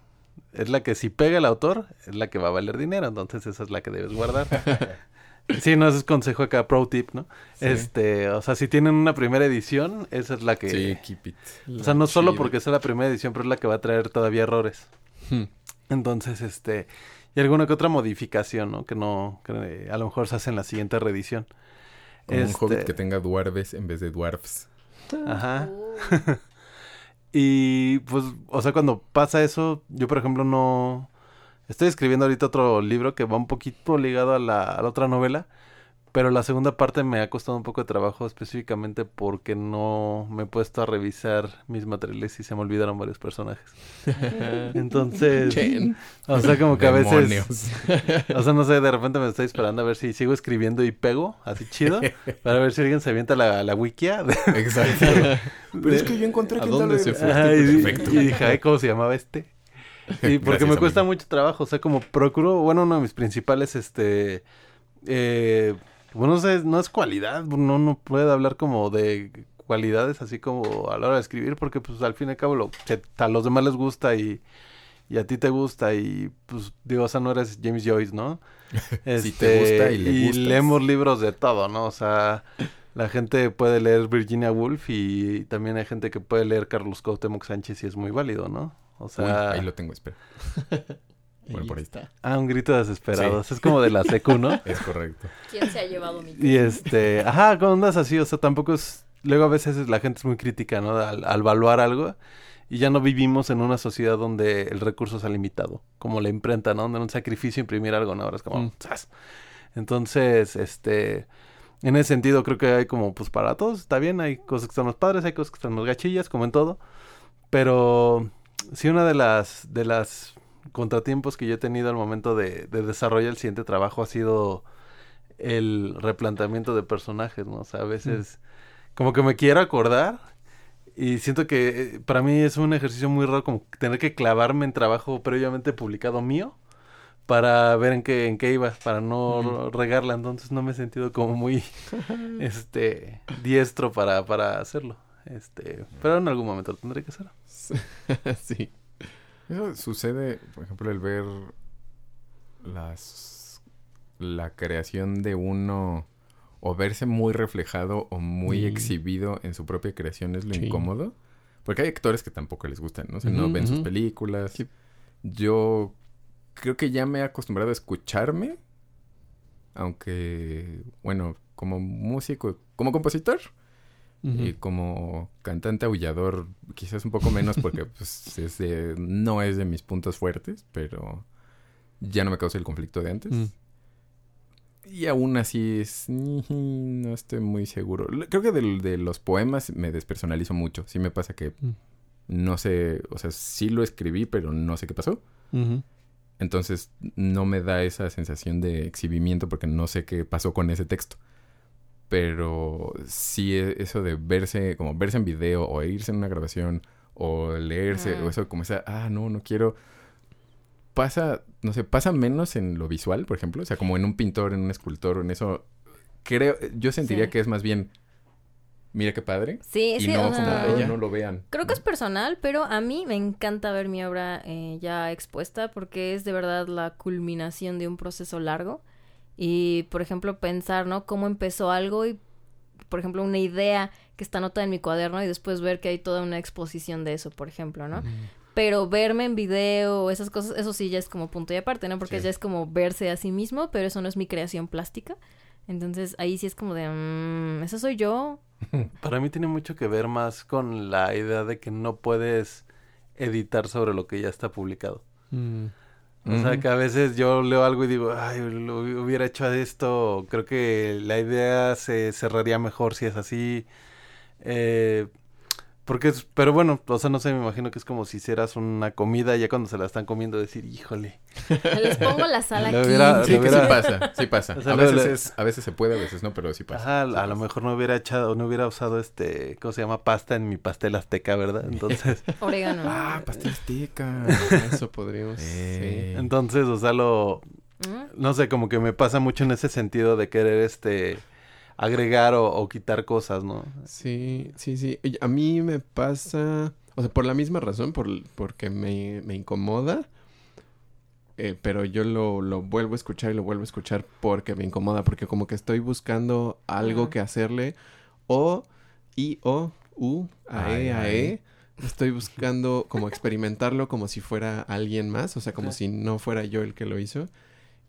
es la que si pega el autor, es la que va a valer dinero, entonces esa es la que debes guardar. Sí, no, ese es consejo acá, pro tip, ¿no? Sí. Este, o sea, si tienen una primera edición, esa es la que... Sí, keep it. O sea, no solo porque sea la primera edición, pero es la que va a traer todavía errores. Hmm. Entonces, este... Y alguna que otra modificación, ¿no? Que no... Que eh, a lo mejor se hace en la siguiente reedición. Como un Este, hobbit que tenga dwarves en vez de dwarfs. Ajá. Uh, Y pues, o sea, cuando pasa eso, yo por ejemplo no... Estoy escribiendo ahorita otro libro que va un poquito ligado a la, a la otra novela, pero la segunda parte me ha costado un poco de trabajo específicamente porque no me he puesto a revisar mis materiales y se me olvidaron varios personajes. Entonces, Chen. o sea, como que a veces, Demonios. o sea, no sé, de repente me estoy esperando a ver si sigo escribiendo y pego, así chido, para ver si alguien se avienta la, la wikia. de- Exacto. Pero es que yo encontré ¿A que dónde tal se fue? Ajá, y, Perfecto. y dije, ay, ¿cómo se llamaba este? Y porque Gracias, me cuesta amigo. mucho trabajo, o sea, como procuro, bueno, uno de mis principales, este, eh, bueno, no sé, no es cualidad, no, no puede hablar como de cualidades así como a la hora de escribir, porque pues al fin y al cabo lo que a los demás les gusta y, y a ti te gusta y pues digo, o sea, no eres James Joyce, ¿no? Si te gusta y le gustas. leemos libros de todo, ¿no? O sea, la gente puede leer Virginia Woolf y también hay gente que puede leer Carlos Cuauhtémoc Sánchez y es muy válido, ¿no? O Uy, sea, ahí lo tengo, espera. Bueno, por ahí está. ah, un grito desesperado. Es como de la secu, ¿no? Es correcto. ¿Quién se ha llevado mi Y este, ajá, con ondas así, o sea, tampoco es, luego a veces la gente es muy crítica, ¿no? Al, al evaluar algo y ya no vivimos en una sociedad donde el recurso sea limitado, como la imprenta, ¿no? Donde un sacrificio imprimir algo, ¿no? Ahora es como, Mm. ¡zas! Entonces, este, en ese sentido creo que hay como, pues para todos está bien, hay cosas que están más padres, hay cosas que están más gachillas, como en todo, pero sí una de las, de las contratiempos que yo he tenido al momento de, de desarrollar el siguiente trabajo ha sido el replanteamiento de personajes, ¿no? O sea, a veces como que me quiero acordar y siento que eh, para mí es un ejercicio muy raro como tener que clavarme en trabajo previamente publicado mío para ver en qué en qué iba, para no regarla, entonces no me he sentido como muy este diestro para para hacerlo. Este, pero en algún momento lo tendré que hacer. sí. Eso sucede, por ejemplo, el ver las la creación de uno o verse muy reflejado o muy Mm. exhibido en su propia creación es lo Sí. incómodo. Porque hay actores que tampoco les gustan, ¿no? O sea, no ven sus películas. Sí. Yo creo que ya me he acostumbrado a escucharme. Aunque, bueno, como músico, como compositor, y Ujú. como cantante aullador, quizás un poco menos porque pues, es de- no es de mis puntos fuertes, pero ya no me causa el conflicto de antes. Mm. Y aún así es... No estoy muy seguro. Creo que de, los poemas me despersonalizo mucho. Sí me pasa que Mm. no sé... O sea, sí lo escribí, pero no sé qué pasó. Entonces no me da esa sensación de exhibimiento porque no sé qué pasó con ese texto. Pero sí e- eso de verse, como verse en video o irse en una grabación o leerse o eso como esa, ah, no, no quiero. Pasa, no sé, pasa menos en lo visual, por ejemplo. O sea, como en un pintor, en un escultor, en eso. Creo, yo sentiría Sí. que es más bien, mira qué padre. Sí, y sí, no o como, sea, "Ay, ya. no lo vean. Creo que es personal, pero a mí me encanta ver mi obra eh, ya expuesta porque es de verdad la culminación de un proceso largo. Y, por ejemplo, pensar, ¿no? Cómo empezó algo y, por ejemplo, una idea que está anotada en mi cuaderno y después ver que hay toda una exposición de eso, por ejemplo, ¿no? Pero verme en video, esas cosas, eso sí ya es como punto y aparte, ¿no? Porque Sí. ya es como verse a sí mismo, pero eso no es mi creación plástica. Entonces ahí sí es como de, mmm, ¿eso soy yo? Para mí tiene mucho que ver más con la idea de que no puedes editar sobre lo que ya está publicado. Mm. O sea, que a veces yo leo algo y digo, ay, lo hubiera hecho esto, creo que la idea se cerraría mejor si es así. Eh, Porque es, pero bueno, o sea, no sé, me imagino que es como si hicieras una comida y ya cuando se la están comiendo decir, híjole. Les pongo la sal aquí. hubiera- Sí, lo que sí hubiera- pasa, sí pasa. O sea, a, veces es, a veces se puede, a veces no, pero sí pasa. Ajá, a, Sí a pasa. lo mejor no hubiera echado, no hubiera usado este, ¿cómo se llama? Pasta en mi pastel azteca, ¿verdad? Entonces, Orégano. Ah, pastel azteca. Eso podríamos. Eh. entonces, o sea, lo, Mm. no sé, como que me pasa mucho en ese sentido de querer, este, agregar o, o quitar cosas, ¿no? Sí, sí, sí. A mí me pasa, o sea, por la misma razón, por, porque me, me incomoda, eh, pero yo lo, lo vuelvo a escuchar y lo vuelvo a escuchar porque me incomoda, porque como que estoy buscando algo que hacerle, o, i, o, u, a, Ay, e, a, ay. e. Estoy buscando como experimentarlo como si fuera alguien más, o sea, como si no fuera yo el que lo hizo.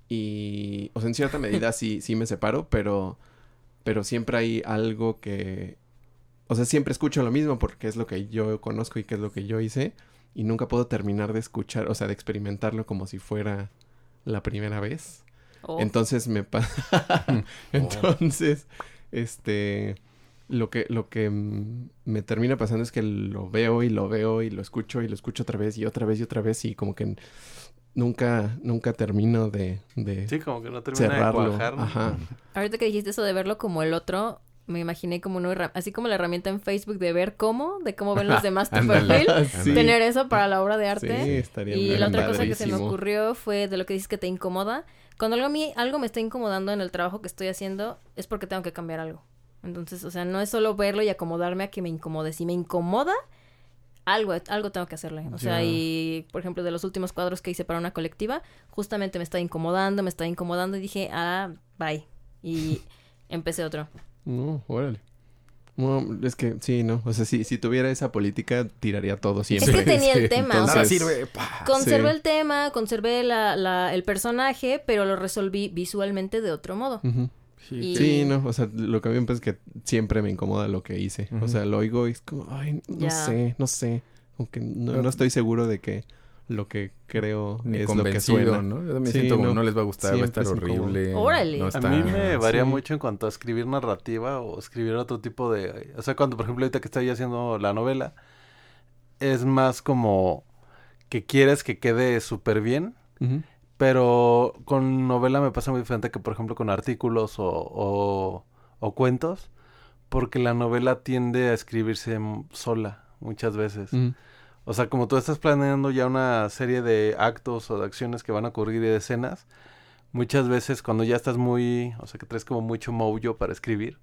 Y, o sea, en cierta medida sí, sí me separo, pero, pero siempre hay algo que, o sea, siempre escucho lo mismo porque es lo que yo conozco y que es lo que yo hice y nunca puedo terminar de escuchar, o sea, de experimentarlo como si fuera la primera vez. Oh. Entonces me pasa. Entonces, este. Lo que, lo que me termina pasando es que lo veo y lo veo y lo escucho y lo escucho otra vez y otra vez y otra vez y como que nunca, nunca termino de, de Sí, como que no termina de cerrarlo. cuajar. ¿no? Ajá. Ahorita que dijiste eso de verlo como el otro, me imaginé como una así como la herramienta en Facebook de ver cómo, de cómo ven los demás tu perfil. Sí. Tener eso para la obra de Sí, arte. estaría y la otra cosa que se me ocurrió fue de lo que dices que te incomoda. Cuando algo a mí algo me está incomodando en el trabajo que estoy haciendo, es porque tengo que cambiar algo. Entonces, o sea, no es solo verlo y acomodarme a que me incomode. Si me incomoda, algo, algo tengo que hacerle. O sea, y por ejemplo, de los últimos cuadros que hice para una colectiva, justamente me está incomodando, me está incomodando y dije, ah, bye. Y empecé otro. No, órale. No, es que sí, ¿no? O sea, si, si tuviera esa política, tiraría todo siempre. que tenía el Sí, tema, o Nada entonces- sirve. Conservé Sí. el tema, conservé la, la- el personaje, pero lo resolví visualmente de otro modo. Y- Sí, no, o sea, lo que a mí me pasa es que siempre me incomoda lo que hice. O sea, lo oigo y es como, ay, no sé, no sé. Aunque no, no estoy seguro de que lo que creo Ni es lo que convencido, suena. ¿no? Yo también Sí, siento como no. no les va a gustar, va a estar horrible. Órale. no A mí me varía sí. mucho en cuanto a escribir narrativa o escribir otro tipo de... O sea, cuando por ejemplo ahorita que estoy haciendo la novela, es más como que quieres que quede súper bien, Ujú. Pero con novela me pasa muy diferente que por ejemplo con artículos o, o, o cuentos, porque la novela tiende a escribirse sola muchas veces. Ujú. O sea, como tú estás planeando ya una serie de actos o de acciones que van a ocurrir y de escenas, muchas veces cuando ya estás muy, o sea, que traes como mucho mojo para escribir,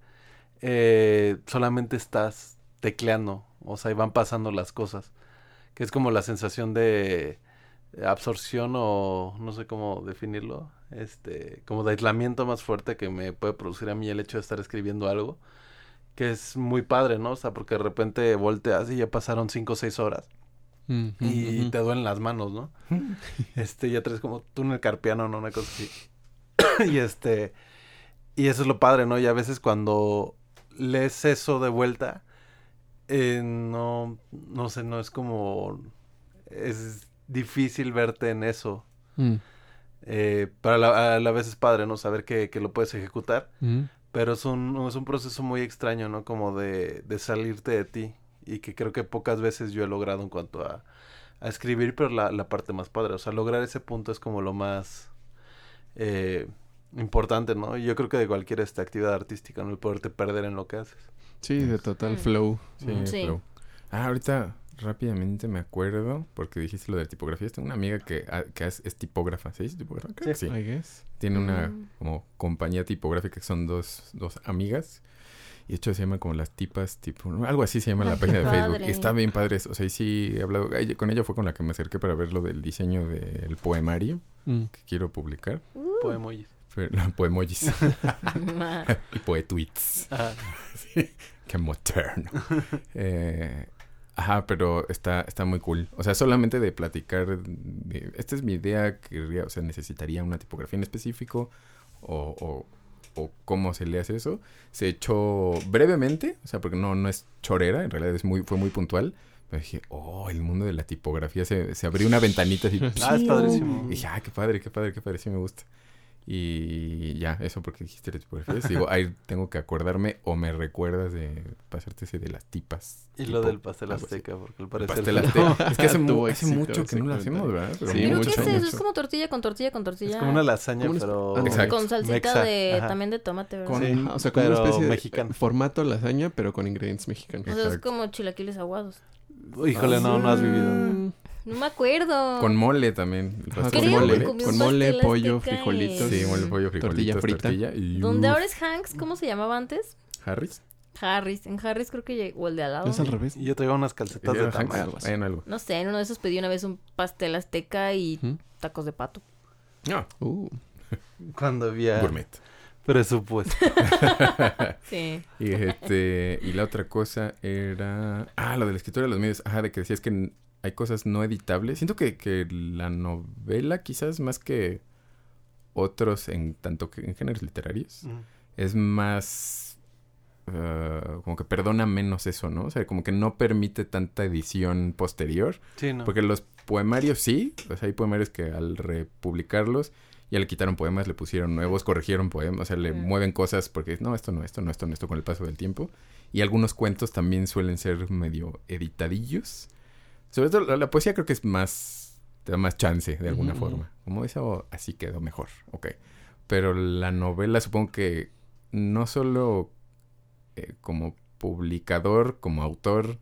eh, solamente estás tecleando, o sea, y van pasando las cosas, que es como la sensación de absorción o no sé cómo definirlo, este, como de aislamiento más fuerte que me puede producir a mí el hecho de estar escribiendo algo, que es muy padre, ¿no? O sea, porque de repente volteas y ya pasaron cinco o seis horas y te duelen las manos, ¿no? Este, ya traes como túnel carpiano, ¿no? Una cosa así. y este, y eso es lo padre, ¿no? Y a veces cuando lees eso de vuelta, eh, no, no sé, no es como, es difícil verte en eso. Mm. Eh, pero a la, a la vez es padre, ¿no? Saber que, que lo puedes ejecutar. Ujú. Pero es un, es un proceso muy extraño, ¿no? Como de, de salirte de ti. Y que creo que pocas veces yo he logrado en cuanto a, a escribir, pero la, la parte más padre. O sea, lograr ese punto es como lo más eh, importante, ¿no? Y yo creo que de cualquier esta actividad artística, ¿no? El poderte perder en lo que haces. Sí, de total Mm. flow. Sí, Sí. flow. Ah, ahorita rápidamente me acuerdo, porque dijiste lo de tipografía. Tengo una amiga que, ah, que es, es tipógrafa. ¿Sí? ¿Es tipógrafa? Creo que sí. I guess. Tiene una como compañía tipográfica que son dos, dos amigas. Y de hecho se llaman como las tipas, tipo, algo así se llama la página de Facebook. padre. Y está bien padre. eso. O sea, y sí he hablado. con ella fue con la que me acerqué para ver lo del diseño del poemario Mm. que quiero publicar. Poemojis. Fue- Poemojis y poetweets. Qué moderno. Eh, ajá, pero está, está muy cool. O sea, solamente de platicar. de- esta es mi idea. Querría, o sea, necesitaría una tipografía en específico. O, o, o cómo se le hace eso. Se echó brevemente. O sea, porque no, no es chorera. En realidad es muy, fue muy puntual. Pero dije, oh, el mundo de la tipografía. Se, se abrió una ventanita así. Ah, es padrísimo. Y dije, ah, qué padre, qué padre, qué padre. Sí me gusta. Y ya, eso porque dijiste las tipografías. Digo, ahí tengo que acordarme o me recuerdas de pasarte ese de las tipas. Y tipo lo del pastel azteca, porque al El parecer... pastel azteca. es que hace, mu- mucho que no lo hacemos, ¿verdad? Pero Sí, ¿Pero mucho, qué es eso? mucho. Es como tortilla con tortilla con tortilla. Es como una lasaña, Como pero... Ah, Exacto. Con salsita de ajá. también de tomate, ¿verdad? Sí. Ajá, o sea, como una especie de mexicano. formato lasaña, pero con ingredientes mexicanos. O sea, es como chilaquiles aguados. Híjole, no, no has vivido. No me acuerdo. Con mole también. el Ajá, pastel con Creo mole, que con mole, pollo, frijolitos. Sí, mole, pollo, Tortilla frijolitos, frita. tortilla y... ¿Dónde ahora es Hanks? ¿Cómo se llamaba antes? ¿Harris? Harris. En Harris creo que llegó, o el de al lado. Es al revés. Y yo traigo unas calcetas de tamal. Bueno, algo. No sé, en uno de esos pedí una vez un pastel azteca y tacos de pato. No, Uh, Cuando había gourmet. presupuesto. Sí. Y, este, y la otra cosa era... Ah, lo de la escritura de los medios. Ajá, de que decías que hay cosas no editables. Siento que, que la novela quizás más que otros en tanto que en géneros literarios Mm. es más... ah, como que perdona menos eso, ¿no? O sea, como que no permite tanta edición posterior. Sí, no. Porque los poemarios sí, o sea, hay poemarios que al republicarlos ya le quitaron poemas, le pusieron nuevos, corrigieron poemas, o sea, le mueven cosas porque no, esto no, esto no, esto no, esto con el paso del tiempo. Y algunos cuentos también suelen ser medio editadillos. Sobre todo la, la poesía creo que es más, te da más chance de alguna forma. Como eso, así quedó mejor, ok. Pero la novela supongo que no solo eh, como publicador, como autor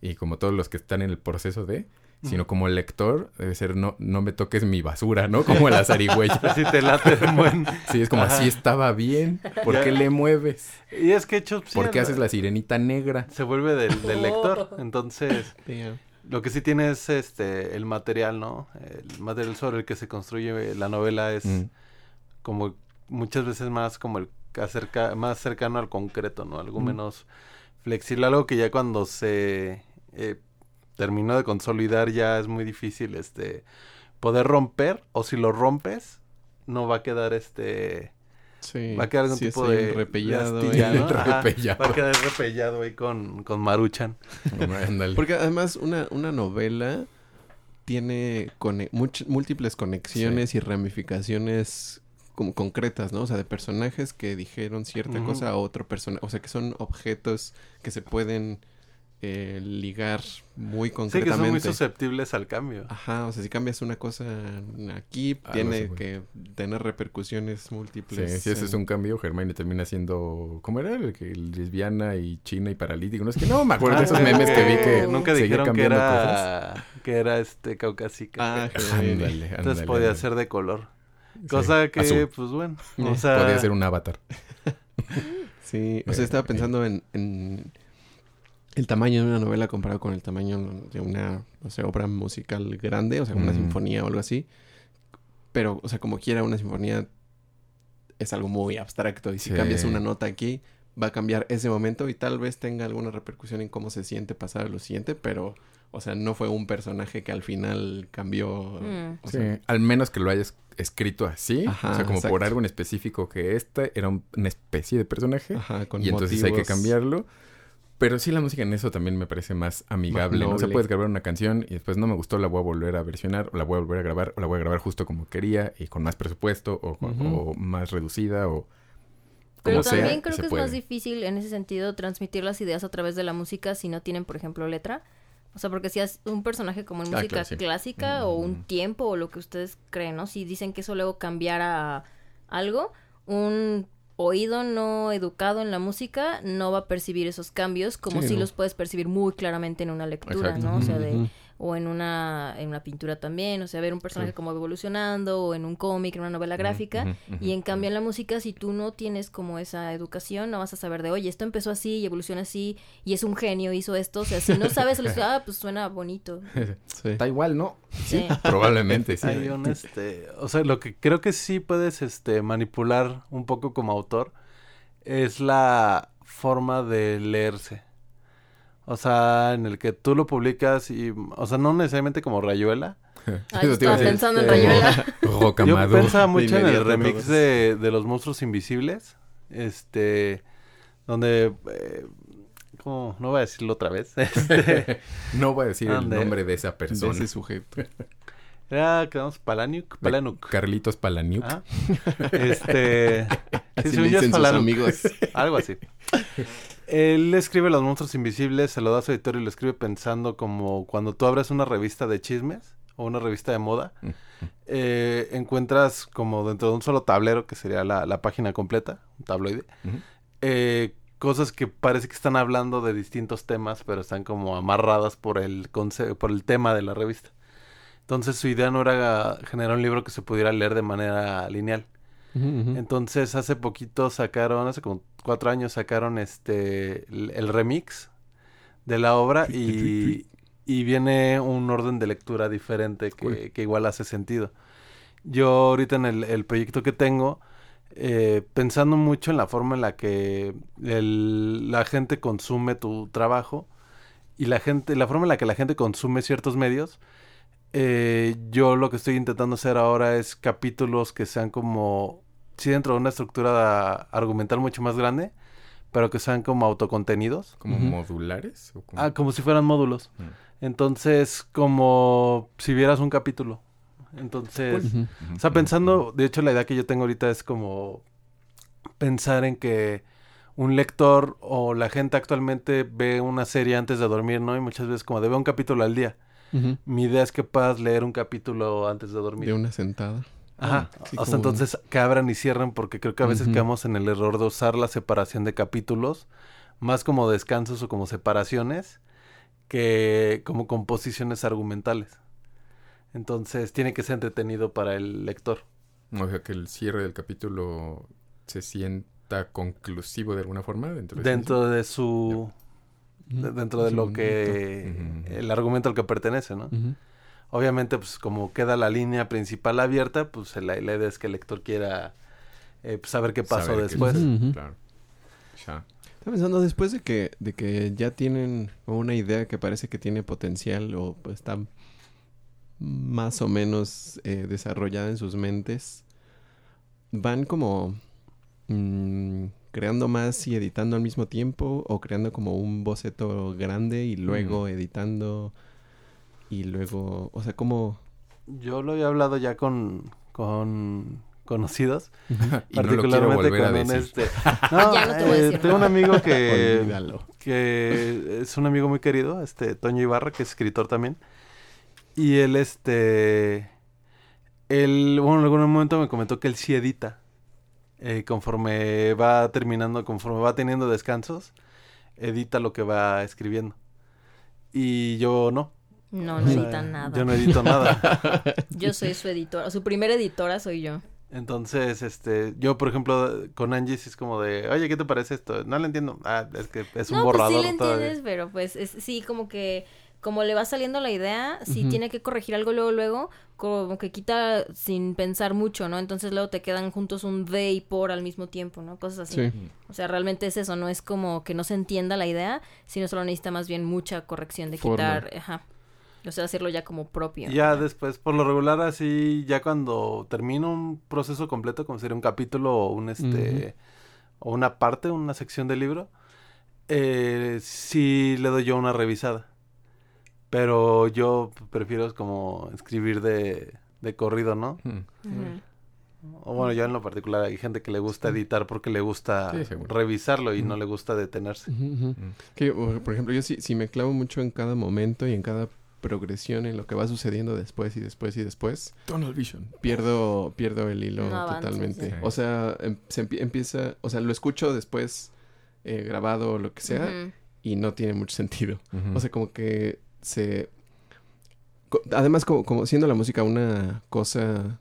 y como todos los que están en el proceso de, sino como lector, debe ser no, no me toques mi basura, ¿no? Como la zarigüeya. Así te late de buen. Sí, es como Ajá. así estaba bien. ¿Por Ya. qué le mueves? Y es que hecho... ¿Por qué haces la sirenita negra? Se vuelve del, del Oh. lector. Entonces. Lo que sí tiene es este, el material, ¿no? El material sobre el que se construye la novela es Mm. como muchas veces más como el acerca, más cercano al concreto, ¿no? Algo Mm. menos flexible, algo que ya cuando se eh, terminó de consolidar ya es muy difícil este poder romper o si lo rompes no va a quedar este Sí. va a quedar algún sí, tipo de repellado. astilla, ahí. ¿no? Ajá, Repellado. va a quedar repellado ahí con, con Maruchan. Porque además una, una novela tiene cone- much- múltiples conexiones y ramificaciones como concretas, ¿no? O sea, de personajes que dijeron cierta cosa a otro personaje. O sea, que son objetos que se pueden eh, ligar muy Sí, que son concretamente. muy susceptibles al cambio. Ajá, o sea, si cambias una cosa aquí, tiene que tener repercusiones Sí, múltiples. si ese es un cambio, Hermione termina siendo... ¿Cómo era? El que lesbiana y china y paralítico. No es que no me acuerdo de esos Ah, memes que vi que nunca dijeron que era que era este caucásica. Ah. Ándale, Entonces ándale, podía ándale. ser de color. Sí, Cosa que, azul. pues bueno, Eh, o sea... Podía ser un avatar. Sí, o sea, estaba pensando en, en el tamaño de una novela comparado con el tamaño de una, o sea, obra musical grande, o sea, una Mm. sinfonía o algo así. Pero, o sea, como quiera, una sinfonía es algo muy abstracto y si Sí. cambias una nota aquí, va a cambiar ese momento y tal vez tenga alguna repercusión en cómo se siente pasar a lo siguiente, pero, o sea, no fue un personaje que al final cambió. Mm. o Sí, sea, al menos que lo hayas escrito así. Ajá, o sea, como por algo en específico que este era un- una especie de personaje. ajá, con y entonces hay que cambiarlo. Pero sí, la música en eso también me parece más amigable. ¿no? O sea, noble. puedes grabar una canción y después no me gustó, la voy a volver a versionar, o la voy a volver a grabar, o la voy a grabar justo como quería y con más presupuesto, o, más reducida, o Pero sea. también creo se que es puede. más difícil en ese sentido transmitir las ideas a través de la música si no tienen, por ejemplo, letra. O sea, porque si es un personaje como en Ah, música claro, sí. clásica o Mm. un tiempo o lo que ustedes creen, ¿no? Si dicen que eso luego cambiara a algo, un oído no educado en la música no va a percibir esos cambios como Sí, si no. los puedes percibir muy claramente en una lectura, Exacto. ¿no? O sea, de. O en una en una pintura también, o sea, ver un personaje como evolucionando o en un cómic, en una novela gráfica. Y en cambio en la música, si tú no tienes como esa educación, no vas a saber de, oye, esto empezó así y evoluciona así y es un genio, hizo esto. O sea, si no sabes, ah, pues suena bonito. Sí. Está igual, ¿no? Sí. Probablemente, sí. Hay un, este, o sea, lo que creo que sí puedes, este, manipular un poco como autor es la forma de leerse. O sea, en el que tú lo publicas y, o sea, no necesariamente como Rayuela. Ah, Eso yo te iba a estaba pensando en este, Rayuela. Yo pensaba mucho en el remix de, de los monstruos invisibles. Este, donde, eh, ¿cómo? No voy a decirlo otra vez. Este, No voy a decir el nombre de esa De persona. ese sujeto. Era, quedamos Palaniuk, Palanuk. Carlitos Palaniuk. Ajá. Este. sí, le es dicen sus amigos. Algo así. Él escribe Los Monstruos Invisibles, se lo da a su editor y lo escribe pensando como cuando tú abres una revista de chismes o una revista de moda, eh, encuentras como dentro de un solo tablero, que sería la, la página completa, un tabloide, eh, cosas que parece que están hablando de distintos temas, pero están como amarradas por el, conce- por el tema de la revista. Entonces su idea no era generar un libro que se pudiera leer de manera lineal. Entonces hace poquito sacaron, hace como cuatro años sacaron este el, el remix de la obra y, y viene un orden de lectura diferente que, Cool. que igual hace sentido. Yo ahorita en el, el proyecto que tengo, eh, pensando mucho en la forma en la que el- la gente consume tu trabajo y la gente, la forma en la que la gente consume ciertos medios, eh, yo lo que estoy intentando hacer ahora es capítulos que sean como, sí dentro de una estructura argumental mucho más grande, pero que sean como autocontenidos. ¿Como modulares? ¿O como- Ah, como si fueran módulos. Mm. Entonces, como si vieras un capítulo. Entonces. Ujú. o sea, pensando, de hecho la idea que yo tengo ahorita es como pensar en que un lector o la gente actualmente ve una serie antes de dormir, ¿no? Y muchas veces como de ve un capítulo al día. Mi idea es que puedas leer un capítulo antes de dormir. De una sentada. Ajá. Sí, o sea, como- entonces que abran y cierren porque creo que a veces quedamos en el error de usar la separación de capítulos más como descansos o como separaciones que como composiciones argumentales. Entonces tiene que ser entretenido para el lector. O sea, que el cierre del capítulo se sienta conclusivo de alguna forma dentro de Dentro de su... de- dentro de lo que... El argumento al que pertenece, ¿no? Ujú. Obviamente, pues como queda la línea principal abierta, pues la, la idea es que el lector quiera eh, pues, saber qué pasó Saber después. Ujú. Claro. Ya. Estaba pensando, después de que, de que ya tienen una idea que parece que tiene potencial o pues, está más o menos eh, desarrollada en sus mentes, van como mm, creando más y editando al mismo tiempo o creando como un boceto grande y luego editando y luego, o sea, como... Yo lo había hablado ya con, con conocidos, Y no lo quiero particularmente volver a con un este... No, Ya no te voy a eh, tengo un amigo que, Olvídalo. que es un amigo muy querido, este Toño Ibarra, que es escritor también. Y él, este... Él, bueno, en algún momento me comentó que él sí edita. Eh, conforme va terminando, conforme va teniendo descansos, edita lo que va escribiendo. Y yo no. No, no sea, edita nada. Yo no edito nada. Yo soy su editora. Su primera editora soy yo. Entonces, este, yo por ejemplo con Angie sí es como de, oye, ¿qué te parece esto? No lo entiendo. Ah, es que es un no, borrador pues sí le todavía. entiendes, pero pues es, sí, como que como le va saliendo la idea, si tiene que corregir algo luego, luego, como que quita sin pensar mucho, ¿no? Entonces luego te quedan juntos un de y por al mismo tiempo, ¿no? Cosas así. Sí. O sea, realmente es eso, no es como que no se entienda la idea, sino solo necesita más bien mucha corrección de Forma. quitar, ajá. O sea, hacerlo ya como propio. Ya después, por lo regular, así, ya cuando termino un proceso completo, como sería un capítulo o un este, o una parte, una sección del libro, eh, sí le doy yo una revisada. Pero yo prefiero como escribir de, de corrido, ¿no? Mm. Ujú. O bueno, yo en lo particular hay gente que le gusta editar porque le gusta Sí, revisarlo y no le gusta detenerse. Mm. Que, por ejemplo, yo sí, sí me clavo mucho en cada momento y en cada progresión en lo que va sucediendo después y después y después, Tunnel Vision. pierdo, pierdo el hilo No totalmente. sí. O sea, em- se empie- empieza, o sea, lo escucho después eh, grabado o lo que sea y no tiene mucho sentido. O sea, como que se... co- Además, como, como siendo la música una cosa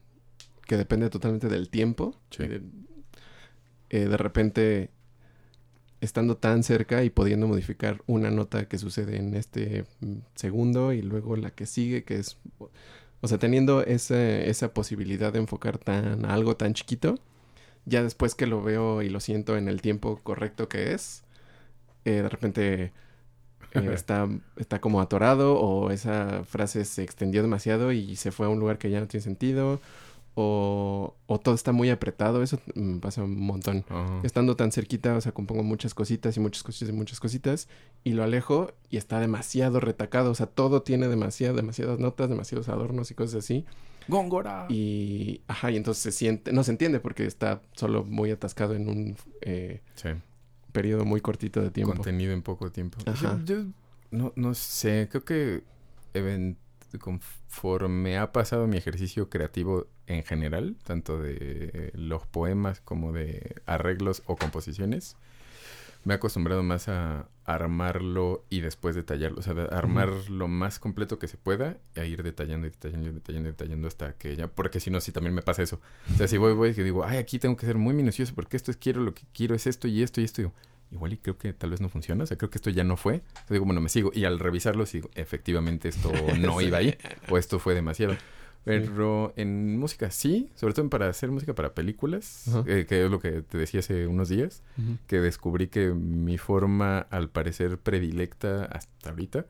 que depende totalmente del tiempo, Sí. de, eh, de repente estando tan cerca y pudiendo modificar una nota que sucede en este mm, segundo y luego la que sigue, que es... O sea, teniendo esa, esa posibilidad de enfocar tan, algo tan chiquito, ya después que lo veo y lo siento en el tiempo correcto que es, eh, de repente eh, está, está como atorado o esa frase se extendió demasiado y se fue a un lugar que ya no tiene sentido o, o todo está muy apretado. Eso me pasa un montón. Estando tan cerquita, o sea, compongo muchas cositas y muchas cositas y muchas cositas y lo alejo y está demasiado retacado. O sea, todo tiene demasiado, demasiadas notas, demasiados adornos y cosas así. Góngora. Y, ajá, y entonces se siente, no se entiende porque está solo muy atascado en un eh, Sí. periodo muy cortito de tiempo. Contenido en poco tiempo. Ajá. Yo, yo no, no sé, creo que even- conforme ha pasado mi ejercicio creativo en general, tanto de los poemas como de arreglos o composiciones, me he acostumbrado más a armarlo y después detallarlo. O sea, de armar lo más completo que se pueda e ir detallando y detallando y detallando y detallando hasta que ya... Porque si no, sí también me pasa eso. O sea, si voy, voy, que digo, ay, aquí tengo que ser muy minucioso porque esto es quiero, lo que quiero es esto y esto y esto. Y digo, igual y creo que tal vez no funciona. O sea, creo que esto ya no fue. O sea, digo, bueno, me sigo. Y al revisarlo, sigo, efectivamente esto no iba ahí. O esto fue demasiado. Pero en música sí, sobre todo para hacer música para películas, eh, que es lo que te decía hace unos días, que descubrí que mi forma, al parecer predilecta hasta ahorita,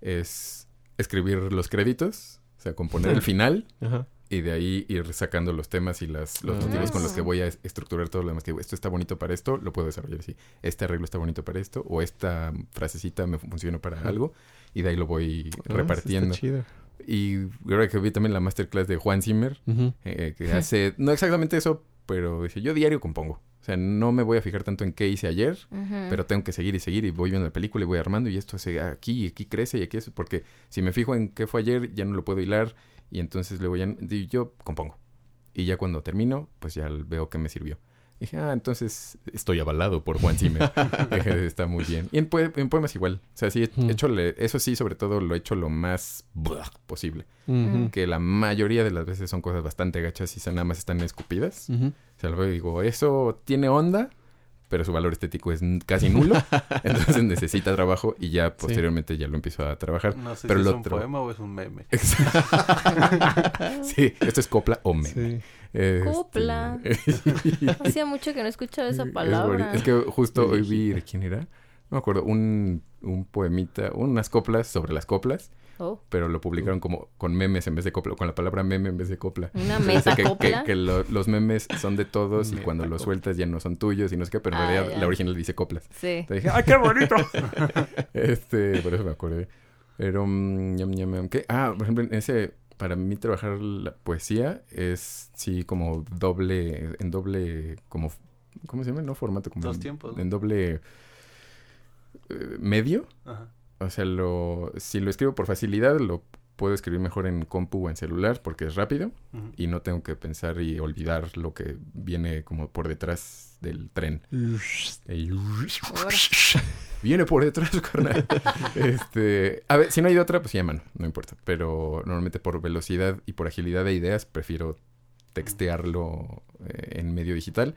es escribir los créditos, o sea, componer el final Ajá. Y de ahí ir sacando los temas y las, los Ah. motivos con los que voy a es- estructurar todo lo demás. Que digo, esto está bonito para esto, lo puedo desarrollar así. Este arreglo está bonito para esto, o esta frasecita me funciona para algo, y de ahí lo voy Ah, eso está repartiendo. chido. Y creo que vi también la masterclass de Juan Zimmer, eh, que hace, no exactamente eso, pero dice, yo diario compongo. O sea, no me voy a fijar tanto en qué hice ayer, pero tengo que seguir y seguir y voy viendo la película y voy armando y esto hace aquí y aquí crece y aquí eso, porque si me fijo en qué fue ayer, ya no lo puedo hilar y entonces luego ya, y yo compongo. Y ya cuando termino, pues ya veo que me sirvió. Dije, ah, entonces estoy avalado por Juan Zimmer. Está muy bien. Y en, poe- en poemas igual. O sea, sí, he Mm. hecho, eso sí, sobre todo lo he hecho lo más posible. Que la mayoría de las veces son cosas bastante gachas y nada más están escupidas. Ujú. O sea, y digo, eso tiene onda, pero su valor estético es casi nulo. entonces necesita trabajo y ya posteriormente ya lo empiezo a trabajar. No sé Pero si lo es un otro- poema o es un meme. sí, esto es copla o meme. Sí. Este, Copla. Hacía mucho que no escuchaba esa Es palabra. Es, que justo hoy vi, ¿de quién era? No me acuerdo, un, un poemita, unas coplas sobre las coplas, Oh, pero lo publicaron como con memes en vez de copla, con la palabra meme en vez de copla. una meta que, que, copla. que lo- los memes son de todos y cuando los sueltas ya no son tuyos y no sé qué, pero en Ah, realidad ya. la original dice coplas. Sí. Te dije, ¡ay, qué bonito! este, por eso me acordé. Pero, mm, ñam, ñam, ñam, ¿qué? Ah, por ejemplo, en ese, para mí trabajar la poesía es, sí, como doble, en doble, como, ¿cómo se llama? No formato, como Dos en- tiempos. En doble eh, medio. Ajá. O sea, lo, si lo escribo por facilidad, lo puedo escribir mejor en compu o en celular porque es rápido y no tengo que pensar y olvidar lo que viene como por detrás del tren. Viene por detrás, carnal. este, a ver, si no hay de otra, pues ya mano, no importa. Pero normalmente por velocidad y por agilidad de ideas, prefiero textearlo eh, en medio digital.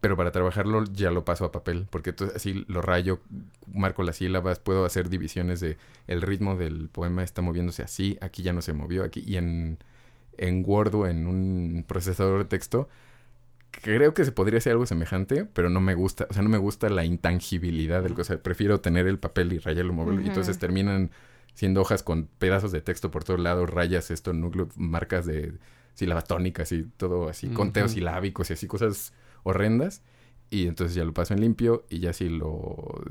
Pero para trabajarlo ya lo paso a papel, porque entonces así lo rayo, marco las sílabas, puedo hacer divisiones de el ritmo del poema está moviéndose así, aquí ya no se movió, aquí y en, en Word o en un procesador de texto creo que se podría hacer algo semejante, pero no me gusta, o sea, no me gusta la intangibilidad del cosa. Prefiero tener el papel y rayarlo, moverlo. Y entonces terminan siendo hojas con pedazos de texto por todos lados, rayas, esto, núcleo, marcas de sílabas tónicas y todo así, conteos silábicos y así, cosas horrendas. Y entonces ya lo paso en limpio y ya sí lo...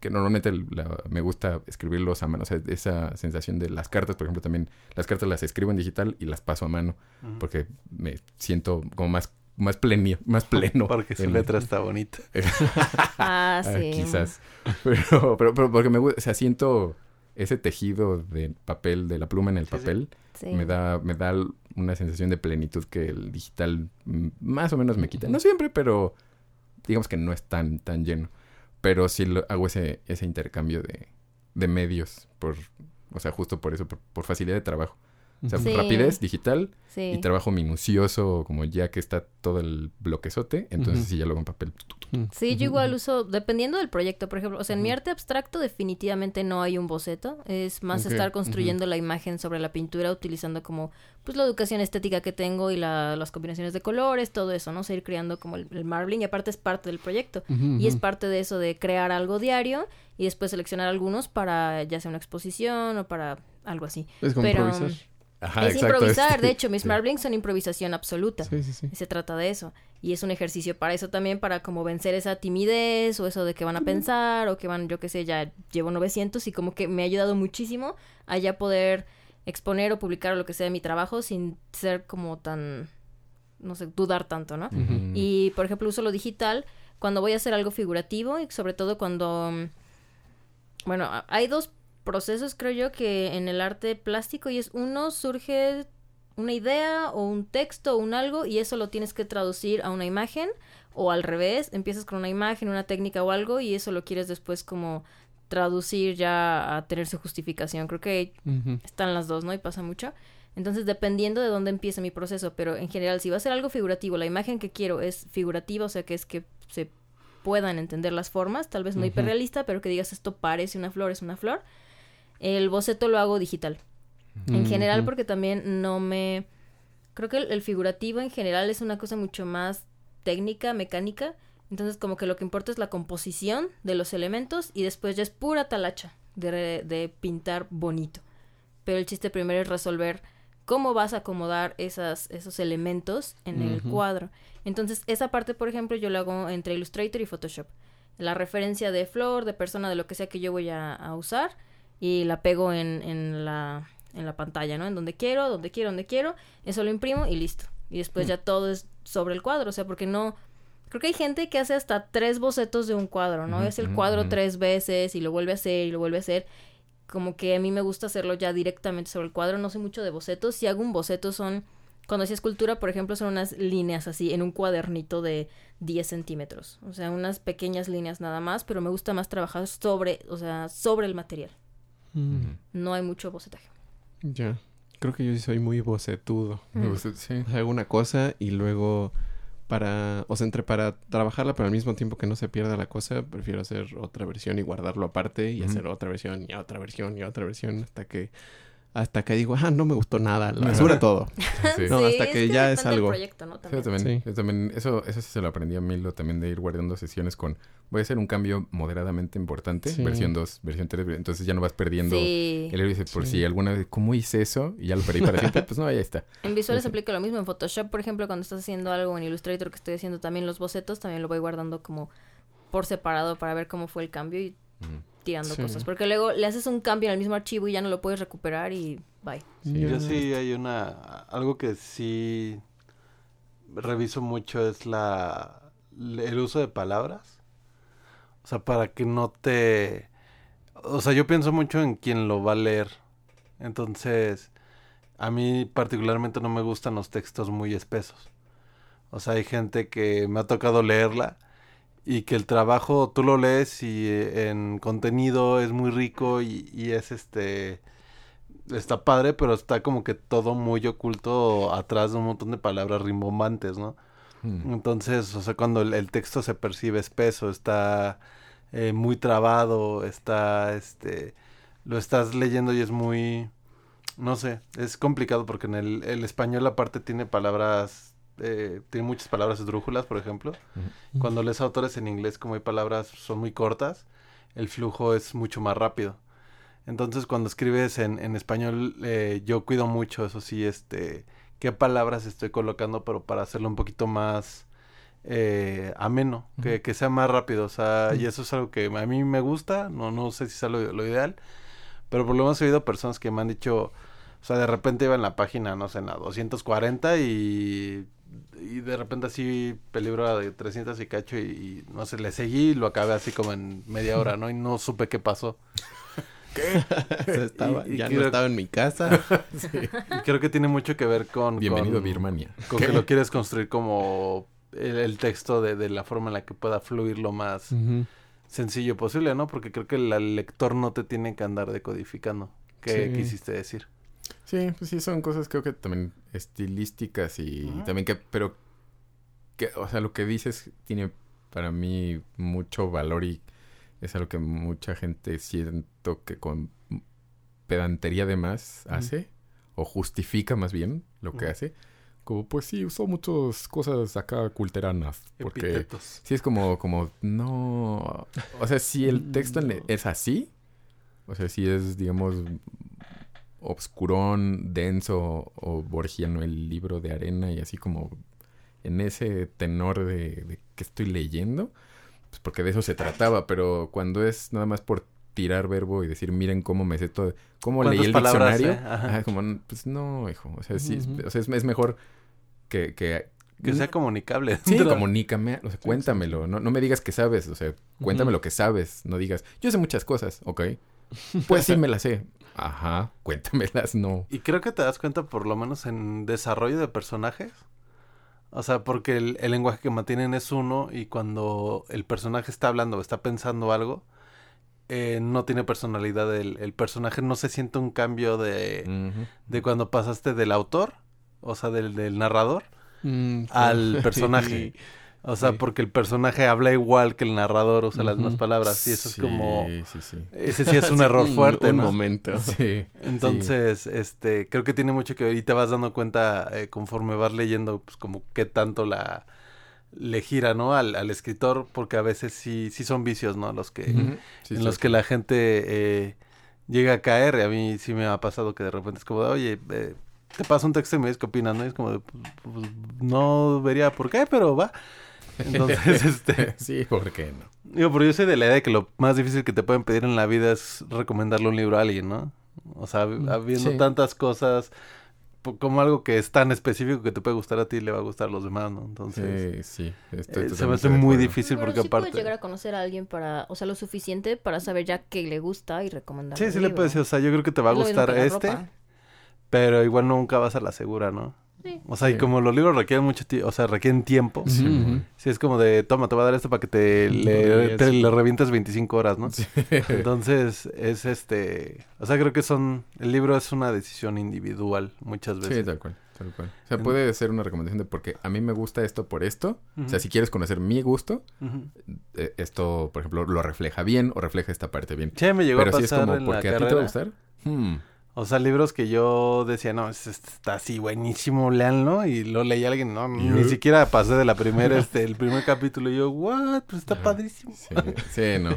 Que normalmente la- me gusta escribirlos a mano. O sea, esa sensación de las cartas, por ejemplo, también las cartas las escribo en digital y las paso a mano Ujú. porque me siento como más más pleno, más pleno. Porque su en- letra está bonita. Ah, Ah, sí. quizás. Pero, pero, pero porque me gusta, o sea, siento ese tejido de papel, de la pluma en el Sí, sí. papel, Sí. me da, me da una sensación de plenitud que el digital mm, más o menos me quita. No siempre, pero digamos que no es tan, tan lleno. Pero sí lo, hago ese, ese intercambio de, de medios, por, o sea, justo por eso, por, por facilidad de trabajo. O sea, Sí. rapidez digital Sí. y trabajo minucioso, como ya que está todo el bloquezote, entonces Ujú. sí ya lo hago en papel. Sí, yo igual uso, dependiendo del proyecto, por ejemplo, o sea, en mi arte abstracto definitivamente no hay un boceto, es más estar construyendo la imagen sobre la pintura utilizando como, pues, la educación estética que tengo y la- las combinaciones de colores, todo eso, ¿no? O sea, ir creando como el, el marbling y aparte es parte del proyecto. Y es parte de eso de crear algo diario y después seleccionar algunos para ya sea una exposición o para algo así. Es como pero- improvisar. Ajá, es exacto, improvisar. este, De hecho, mis sí. marblings son improvisación absoluta. Sí, sí, sí. Y se trata de eso. Y es un ejercicio para eso también, para como vencer esa timidez o eso de que van a pensar o que van, yo qué sé, ya llevo 900 y como que me ha ayudado muchísimo a ya poder exponer o publicar o lo que sea de mi trabajo sin ser como tan, no sé, dudar tanto, ¿no? Y, por ejemplo, uso lo digital cuando voy a hacer algo figurativo y sobre todo cuando... mm, Bueno, hay dos procesos, creo yo, que en el arte plástico y es uno, surge una idea o un texto o un algo y eso lo tienes que traducir a una imagen o al revés, empiezas con una imagen, una técnica o algo y eso lo quieres después como traducir ya a tener su justificación. Creo que están las dos, ¿no? Y pasa mucho. Entonces, dependiendo de dónde empiece mi proceso, pero en general, si va a ser algo figurativo, la imagen que quiero es figurativa, o sea, que es que se puedan entender las formas, tal vez no hiperrealista, pero que digas esto parece una flor, es una flor. El boceto lo hago digital. En general, Ujú. porque también no me... Creo que el, el figurativo en general es una cosa mucho más técnica, mecánica. Entonces, como que lo que importa es la composición de los elementos y después ya es pura talacha de, pintar bonito. Pero el chiste primero es resolver cómo vas a acomodar esas, esos elementos en el cuadro. Entonces, esa parte, por ejemplo, yo la hago entre Illustrator y Photoshop. La referencia de flor, de persona, de lo que sea que yo voy a, a usar y la pego en, en la, en la pantalla, ¿no? En donde quiero, donde quiero, donde quiero. Eso lo imprimo y listo. Y después ya todo es sobre el cuadro. O sea, porque no... Creo que hay gente que hace hasta tres bocetos de un cuadro, ¿no? Ujú, Es el cuadro tres veces y lo vuelve a hacer y lo vuelve a hacer. Como que a mí me gusta hacerlo ya directamente sobre el cuadro. No soy mucho de bocetos. Si hago un boceto son... Cuando hacía escultura, por ejemplo, son unas líneas así en un cuadernito de 10 centímetros. O sea, unas pequeñas líneas nada más, pero me gusta más trabajar sobre, o sea, sobre el material. Mm. No hay mucho bocetaje. Ya. Creo que yo sí soy muy bocetudo. Mm. gusta, sí. O sea, hago una cosa y luego para, o sea, entre para trabajarla, pero al mismo tiempo que no se pierda la cosa, prefiero hacer otra versión y guardarlo aparte y hacer otra versión y otra versión y otra versión hasta que hasta que digo, ah, no me gustó nada, la basura todo. Sí. No, hasta que ya es algo. proyecto, ¿no? Sí, También. yo también, Sí. yo también, eso, eso sí se lo aprendí a Milo también de ir guardando sesiones con, voy a hacer un cambio moderadamente importante, Sí. versión 2, versión 3, entonces ya no vas perdiendo. Sí. El héroe dice, por Sí. si alguna vez, ¿cómo hice eso? Y ya lo perdí para siempre, pues no, ya está. En visuales aplica lo mismo. En Photoshop, por ejemplo, cuando estás haciendo algo en Illustrator que estoy haciendo también los bocetos, también lo voy guardando como por separado para ver cómo fue el cambio y. tirando Sí. cosas. Porque luego le haces un cambio en el mismo archivo y ya no lo puedes recuperar y bye. Sí. Yo sí hay una... Algo que sí reviso mucho es la... el uso de palabras. O sea, para que no te... O sea, yo pienso mucho en quien lo va a leer. Entonces, a mí particularmente no me gustan los textos muy espesos. O sea, hay gente que me ha tocado leerla y que el trabajo tú lo lees y eh, en contenido es muy rico y, y es este está padre, pero está como que todo muy oculto atrás de un montón de palabras rimbombantes, ¿no? Mm. Entonces, o sea, cuando el, el texto se percibe espeso, está eh, muy trabado, está, este, lo estás leyendo y es muy, no sé, es complicado porque en el, el español aparte tiene palabras, eh, tiene muchas palabras esdrújulas, por ejemplo. Cuando lees autores en inglés, como hay palabras son muy cortas, el flujo es mucho más rápido. Entonces, cuando escribes en, en español, eh, yo cuido mucho, eso sí, este, qué palabras estoy colocando, pero para hacerlo un poquito más eh, ameno, que, que sea más rápido, o sea, y eso es algo que a mí me gusta, no, no sé si es lo, lo ideal, pero por lo menos he oído personas que me han dicho, o sea, de repente iba en la página, no sé, en la 240 y, y de repente así peligro de 300 y cacho y, y, no sé, le seguí y lo acabé así como en media hora, ¿no? Y no supe qué pasó. Sea, estaba- Y- y ya creo- no estaba en mi casa. Y creo que tiene mucho que ver con... Bienvenido a Birmania. Con que lo quieres construir como el, el texto de, de la forma en la que pueda fluir lo más sencillo posible, ¿no? Porque creo que el, el lector no te tiene que andar decodificando. ¿Qué Sí. quisiste decir? Sí, pues sí, son cosas creo que también estilísticas y también que, pero, que, o sea, lo que dices tiene para mí mucho valor y es algo que mucha gente siento que con pedantería de más hace o justifica más bien lo que hace. Como, pues sí, usó muchas cosas acá culteranas. Porque sí es como, como, no... O sea, si el texto No. es así, o sea, si es, digamos, obscurón, denso o borgiano el libro de arena y así como en ese tenor de, de que estoy leyendo, pues porque de eso se trataba, pero cuando es nada más por tirar verbo y decir, miren cómo me sé todo, cómo leí ¿Cuántas el palabras, diccionario, eh? Ajá. ajá, como, pues no, hijo, o sea, sí, o sea, es, es mejor que, que Que sea comunicable. Sí, Dentro- comunícame, o sea, cuéntamelo, no, no me digas que sabes, o sea, cuéntame lo que sabes, no digas, yo sé muchas cosas, ok, pues sí me las sé, ajá, cuéntamelas, no. Y creo que te das cuenta, por lo menos en desarrollo de personajes. O sea, porque el, el lenguaje que mantienen es uno y cuando el personaje está hablando o está pensando algo, eh, no tiene personalidad. El, el personaje no se siente un cambio de, de cuando pasaste del autor, o sea, del, del narrador, Mm, al sí. personaje. O sea, Sí. porque el personaje habla igual que el narrador, usa las mismas palabras. Y eso es como... Sí, sí. Ese sí es un error fuerte, Un ¿no? momento. Sí. Entonces, este, creo que tiene mucho que ver y te vas dando cuenta eh, conforme vas leyendo, pues como qué tanto la le gira, ¿no? Al, al escritor, porque a veces sí, sí son vicios, ¿no? Los que, en los que la gente eh, llega a caer. Y a mí sí me ha pasado que de repente es como, de, oye, eh, te paso un texto y me dices qué opinas, ¿no? Y es como, de, pues, pues, no vería por qué, pero va. Entonces, este, sí, ¿por qué no? digo, pero yo soy de la idea de que lo más difícil que te pueden pedir en la vida es recomendarle un libro a alguien, ¿no? O sea, habiendo sí. tantas cosas, como algo que es tan específico que te puede gustar a ti, le va a gustar a los demás, ¿no? Entonces, Sí, sí. Estoy eh, se me hace muy acuerdo. difícil Pero porque sí puedes aparte... llegar a conocer a alguien para, o sea, lo suficiente para saber ya que le gusta y recomendar. Sí, sí le puedes decir, o sea, yo creo que te va a gustar este, ropa. pero igual nunca vas a la segura, ¿no? Sí. O sea, y como los libros requieren mucho tiempo, o sea, requieren tiempo, Sí, sí es como de, toma, te voy a dar esto para que te le, lees. te le revientes 25 horas, ¿no? Sí. Entonces, es este, o sea, creo que son, el libro es una decisión individual muchas veces. Sí, tal cual, tal cual. O sea, En- puede ser una recomendación de porque a mí me gusta esto por esto. O sea, si quieres conocer mi gusto, eh, esto, por ejemplo, lo refleja bien o refleja esta parte bien. Che, me llegó Pero a si es pasar como, en la porque a ti te va a gustar. Hmm. O sea, libros que yo decía, no, es- es- está así buenísimo, leanlo. Y lo leí alguien, no, ni siquiera pasé de la primera, este, el primer capítulo. Y yo, what, pues está Ajá. padrísimo. Sí, sí, no.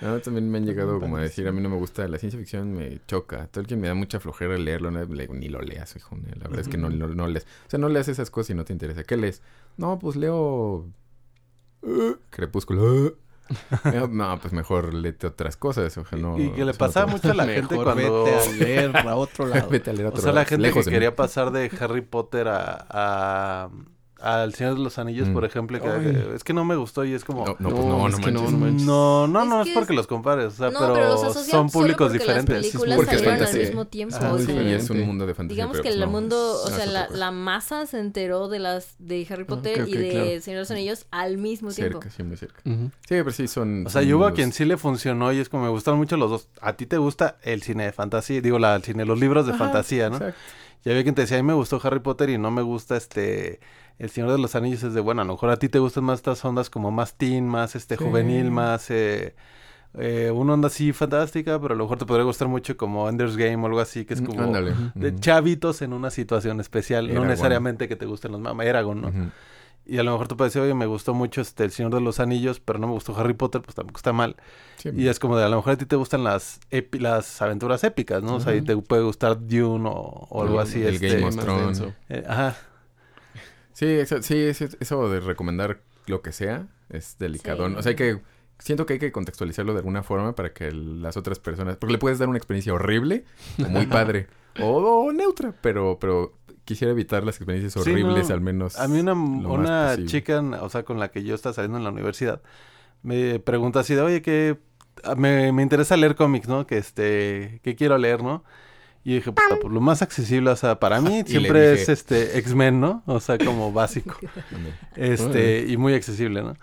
No, también me han llegado como a decir, a mí no me gusta la ciencia ficción, me choca. Tolkien me da mucha flojera leerlo, no, le- ni lo leas, hijo. La verdad es que no, no, no lees. O sea, no leas esas cosas y no te interesa. ¿Qué lees? No, pues leo... uh, Crepúsculo. Eh, no, pues mejor léete otras cosas. Ojalá no... y que le no pasaba te- mucho a la gente Mejor cuando... vete a leer a otro lado. Vete a leer a O sea, la gente lejos que mí. quería pasar de Harry Potter a... a al Señor de los Anillos, Mm. por ejemplo, que es que no me gustó y es como... No, no, pues No, no, es no que no, manches. no manches. No, no, no Es es que porque es- los compares, o sea, no, pero, son públicos porque diferentes. Las es películas Porque es salieron al fantasía. mismo tiempo. Ajá, o Sí, sea, es un mundo de fantasía. Digamos pero que pues el no, mundo, o sea, es la, masa se enteró de las de Harry Potter y de claro. Señor de los Anillos al mismo tiempo. Cerca, sí, muy cerca. Sí, pero sí son... O sea, yo hubo a quien sí le funcionó y es como me gustan mucho los dos. A ti te gusta el cine de fantasía, digo, la, el cine, los libros de Ajá, fantasía, ¿no? exacto. Y había quien te decía, a mí me gustó Harry Potter y no me gusta este... El Señor de los Anillos es de, bueno, a lo mejor a ti te gustan más estas ondas como más teen, más este Sí. juvenil, más... Eh, eh, una onda así fantástica, pero a lo mejor te podría gustar mucho como Ender's Game o algo así, que es Mm, como... Ándale. De chavitos en una situación especial, no necesariamente que te gusten los mamás, Eragon, ¿no? Y a lo mejor te puede decir, oye, me gustó mucho este El Señor de los Anillos, pero no me gustó Harry Potter, pues tampoco está mal. Sí, Y es como de, a lo mejor a ti te gustan las epi- las aventuras épicas, ¿no? O sea, y Ujú. te puede gustar Dune o, o algo El- así. el este, Game of Más Thrones. eh, ajá. Sí, eso, sí, eso, de recomendar lo que sea es delicado. Sí. O sea, hay que... Siento que hay que contextualizarlo de alguna forma para que las otras personas... Porque le puedes dar una experiencia horrible o muy padre. o, o neutra, pero, pero quisiera evitar las experiencias Sí, horribles no, al menos. A mí una, una chica, o sea, con la que yo estaba saliendo en la universidad, me pregunta así de, oye, que me, me interesa leer cómics, ¿no? Que este, que quiero leer, ¿no? Y dije, puta, pues lo más accesible, o sea, para mí siempre dije- es este X-Men, ¿no? O sea, como básico. Este, y muy accesible, ¿no?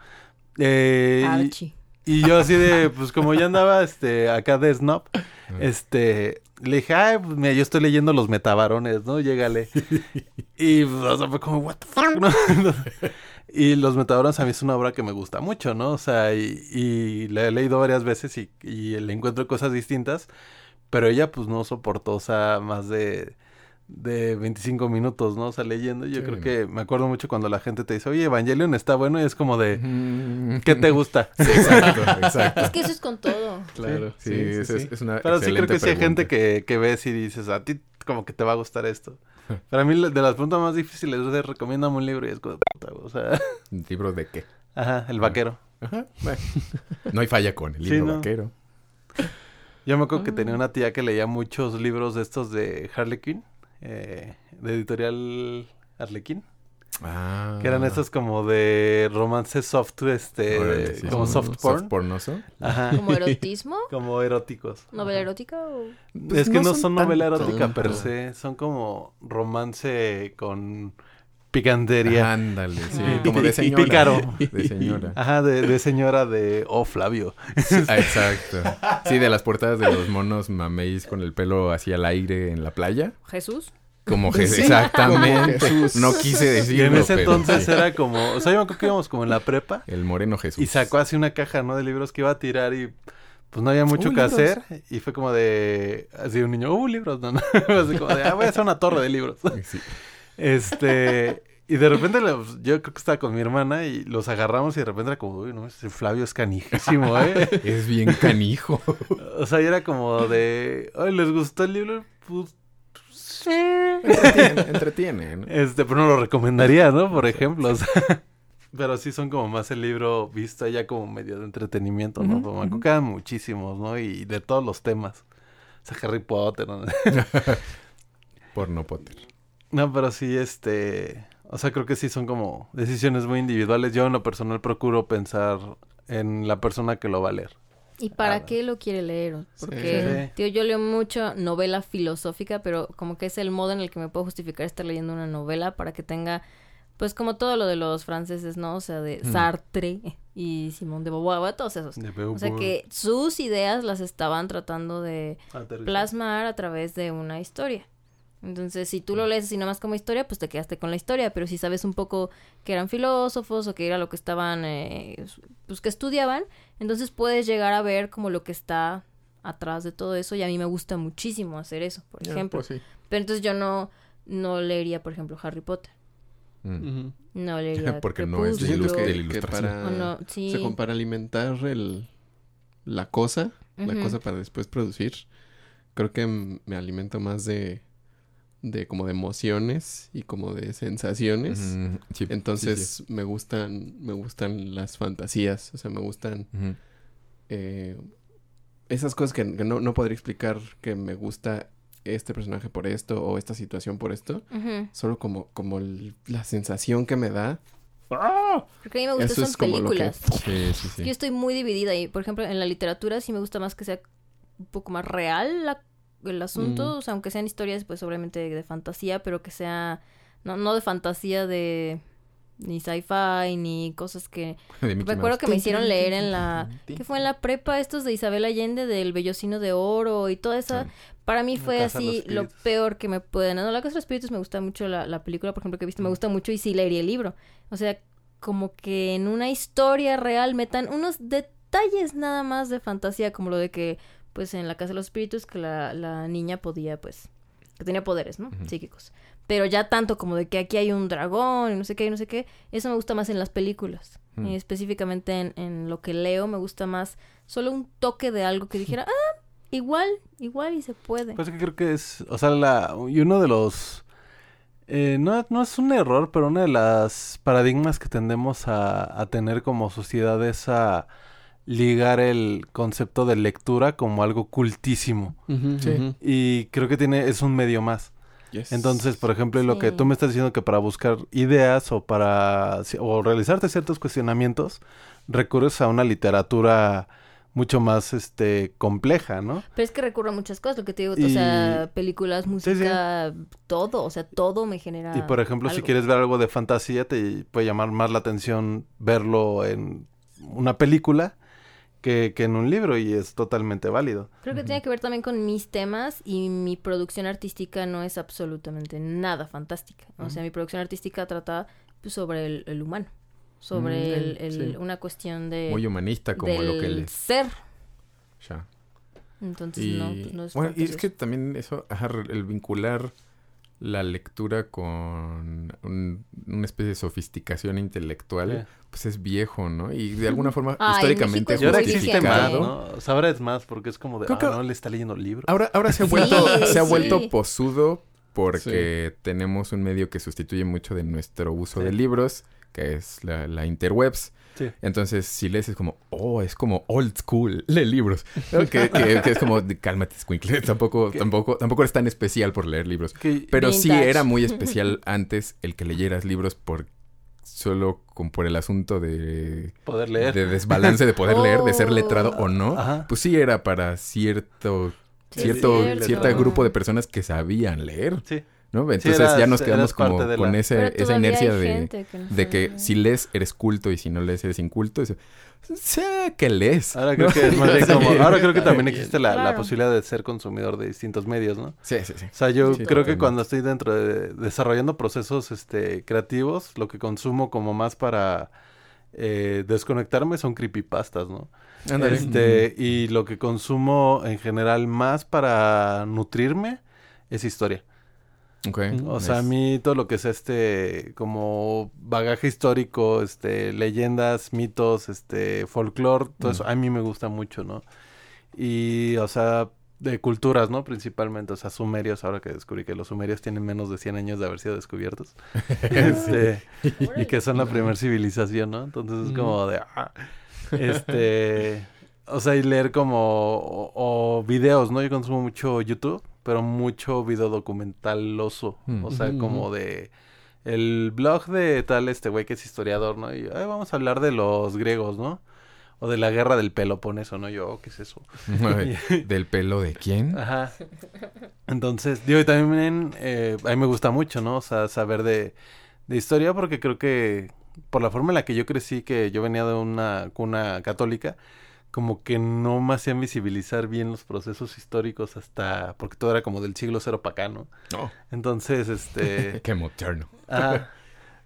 Eh, y- Archie. Y yo así de, pues como ya andaba este acá de snob, Ah. este, le dije, ay, pues mira, yo estoy leyendo los metabarones, ¿no? Llégale. y pues, o sea, fue como, what the fuck, ¿no? y los metabarones a mí es una obra que me gusta mucho, ¿no? O sea, y, y la he leído varias veces y, y le encuentro cosas distintas, pero ella pues no soportó, o sea, más de de 25 minutos, ¿no? O sea, leyendo. Yo Sí. creo que me acuerdo mucho cuando la gente te dice, oye, Evangelion está bueno y es como de, Mm. ¿qué te gusta? Sí, exacto, exacto. Es que eso es con todo. Claro. Sí, es, es- es una Pero sí creo que sí hay gente que, que ves y dices, a ti como que te va a gustar esto. Para mí de las preguntas más difíciles es recomiéndame un libro y es como, puta, o sea, ¿Libro de qué? ajá, el vaquero. Ajá, bueno. No hay falla con el Sí, libro no. vaquero. Yo me acuerdo que tenía Ah. una tía que leía muchos libros de estos de Harley Quinn, eh, de editorial Harlequin, Ah. que eran estos como de romance soft, este, sí, como sí. soft porn, pornoso. ajá, ¿Como erotismo? como eróticos. ¿Novela erótica o...? Pues es que no, no son, son novela tanto. erótica per se, son como romance con picantería. Ándale, sí. Como de Y señora. pícaro. De señora. Ajá, de, de señora de, oh, Flavio. Ah, exacto. Sí, de las portadas de los monos mameis con el pelo hacia el aire en la playa. ¿Jesús? Como Sí, exactamente. como Jesús. No quise Y decirlo. en ese pero entonces sí. era como, o sea, yo me acuerdo que íbamos como en la prepa El moreno Jesús. y sacó así una caja, ¿no? De libros que iba a tirar y pues no había mucho Uh, que libros. hacer. Y fue como de, así un niño, uh, libros, no, no. así como de, ah, voy a hacer una torre de libros. Sí. Este, y de repente los- yo creo que estaba con mi hermana y los agarramos y de repente era como, uy, no, ese Flavio es canijísimo, ¿eh? Es bien canijo. o sea, y era como de, ay, ¿les gustó el libro? Pues, sí. Entretiene, entretiene, ¿no? Este, pero no lo recomendaría, ¿no? Por ejemplo, o sea, pero sí son como más el libro visto ya como medio de entretenimiento, ¿no? Que eran muchísimos, ¿no? Y de todos los temas. O sea, Harry Potter, ¿no? Porno Potter. No, pero sí, este... O sea, creo que sí son como decisiones muy individuales. Yo en lo personal procuro pensar en la persona que lo va a leer. ¿Y para Ah. qué lo quiere leer? Porque, Sí. tío, yo leo mucho novela filosófica, pero como que es el modo en el que me puedo justificar estar leyendo una novela para que tenga, pues como todo lo de los franceses, ¿no? O sea, de Mm. Sartre y Simón de Beauvoir, todos esos. De O sea, que sus ideas las estaban tratando de plasmar a través de una historia. Entonces, si tú lo lees así nomás como historia, pues te quedaste con la historia, pero si sabes un poco que eran filósofos o que era lo que estaban, eh, pues que estudiaban, entonces puedes llegar a ver como lo que está atrás de todo eso y a mí me gusta muchísimo hacer eso, por ejemplo. pues sí. Pero entonces yo no, no leería, por ejemplo, Harry Potter. Mm. No leería Porque no es de que, que ilustración. para, o no, sí. o sea, como para alimentar el, la cosa, la cosa para después producir, creo que me alimento más de, de como de emociones y como de sensaciones. Mm, sí, Entonces sí, sí. me gustan, me gustan las fantasías, o sea, me gustan eh, esas cosas que, que no, no podría explicar que me gusta este personaje por esto o esta situación por esto, solo como, como el- la sensación que me da. Porque a mí me gustan Eso son es como lo que- películas. Sí, sí, sí. Yo estoy muy dividida y, por ejemplo, en la literatura sí me gusta más que sea un poco más real la- el asunto, Mm. o sea, aunque sean historias, pues obviamente de, fantasía, pero que sea, no, no de fantasía de ni sci-fi, ni cosas que... Mouse. que me hicieron leer en la... que fue en la prepa estos de Isabel Allende, del Bellocino de Oro y toda esa... Sí. Para mí fue así lo peor que me pueden... No, La Casa de los Espíritus me gusta mucho la, la película, por ejemplo, que he visto, me gusta mucho y sí leería el libro. O sea, como que en una historia real metan unos detalles nada más de fantasía, como lo de que, pues en La Casa de los Espíritus, que la, la niña podía, pues, que tenía poderes, ¿no? Psíquicos. Pero ya tanto como de que aquí hay un dragón y no sé qué y no sé qué, eso me gusta más en las películas. Y específicamente en, en lo que leo me gusta más solo un toque de algo que dijera, ah, igual, igual y se puede. Pues que creo que es, o sea, la, y uno de los, eh, no, no es un error, pero una de las paradigmas que tendemos a, a tener como sociedad es a ligar el concepto de lectura como algo cultísimo. Sí. Y creo que tiene, es un medio más. Yes. Entonces, por ejemplo, lo que tú me estás diciendo que para buscar ideas o para o realizarte ciertos cuestionamientos recurres a una literatura mucho más este compleja, ¿no? Pero es que recurro a muchas cosas, lo que te digo, o sea, películas, sí. música, todo, o sea, todo me genera Y por ejemplo, si quieres ver algo de fantasía, te puede llamar más la atención verlo en una película que, que en un libro y es totalmente válido. Creo que tiene que ver también con mis temas y mi producción artística no es absolutamente nada fantástica. O sea, mi producción artística trata pues, sobre el, el humano, sobre Mm, el, el- sí. una cuestión de Muy humanista como lo que del les... ser. Ya. Entonces, Y, no, pues no es bueno, y es que también eso, ajá, el vincular la lectura con un- una especie de sofisticación intelectual, pues es viejo, ¿no? Y de alguna forma Ah, en históricamente Y ahora existe más, justificado. ¿no? O sea, ahora es más porque es como de, Creo ah, que- no, le está leyendo libros. Ahora, ahora se ha Sí, vuelto, se ha sí. vuelto posudo porque tenemos un medio que sustituye mucho de nuestro uso Sí. de libros, que es la, la interwebs. Sí. Entonces, si lees es como, oh, es como old school, lee libros. que, que- que es como, cálmate, Squinkle. Tampoco, tampoco, tampoco eres tan especial por leer libros. Pero sí era muy especial antes el que leyeras libros por solo con, por el asunto de, poder leer. de desbalance de poder leer, de ser Oh. letrado o no. Ajá. Pues sí era para cierto cierto, cierto. cierto grupo de personas que sabían leer, Sí. ¿No? Entonces eras- ya nos quedamos como de con la- ese, Pero esa inercia de, que no de que si lees eres culto y si no lees eres inculto. Eso, sé que lees. Ahora creo ¿no? que es más bien como... Ahora creo que también existe la, la posibilidad de ser consumidor de distintos medios, ¿no? Sí, sí, sí. O sea, yo Sí, creo que cuando estoy dentro de desarrollando procesos este creativos, lo que consumo como más para eh, desconectarme son creepypastas, ¿no? Este, y lo que consumo en general más para nutrirme es historia. O sea, a mí todo lo que es este como bagaje histórico, este leyendas, mitos, este folclore, todo Mm. eso a mí me gusta mucho, ¿no? Y o sea, de culturas, ¿no? Principalmente, o sea, sumerios, ahora que descubrí que los sumerios tienen menos de 100 años de haber sido descubiertos. este, y que son la primera civilización, ¿no? Entonces es como de ah, este o sea, y leer como o, o videos, ¿no? Yo consumo mucho YouTube, pero mucho video documentaloso, Mm. o sea, como de el blog de tal este güey que es historiador, ¿no? Y "Ay, vamos a hablar de los griegos, ¿no? O de la guerra del Peloponeso, ¿no? Yo, "Oh, ¿qué es eso? ¿Del pelo de quién? Ajá. Entonces, digo, y también eh, a mí me gusta mucho, ¿no? O sea, saber de, de historia porque creo que por la forma en la que yo crecí, que yo venía de una cuna católica, como que no me hacían visibilizar bien los procesos históricos hasta, porque todo era como del siglo cero para acá, ¿no? No. Entonces, este... Qué moderno. Ajá.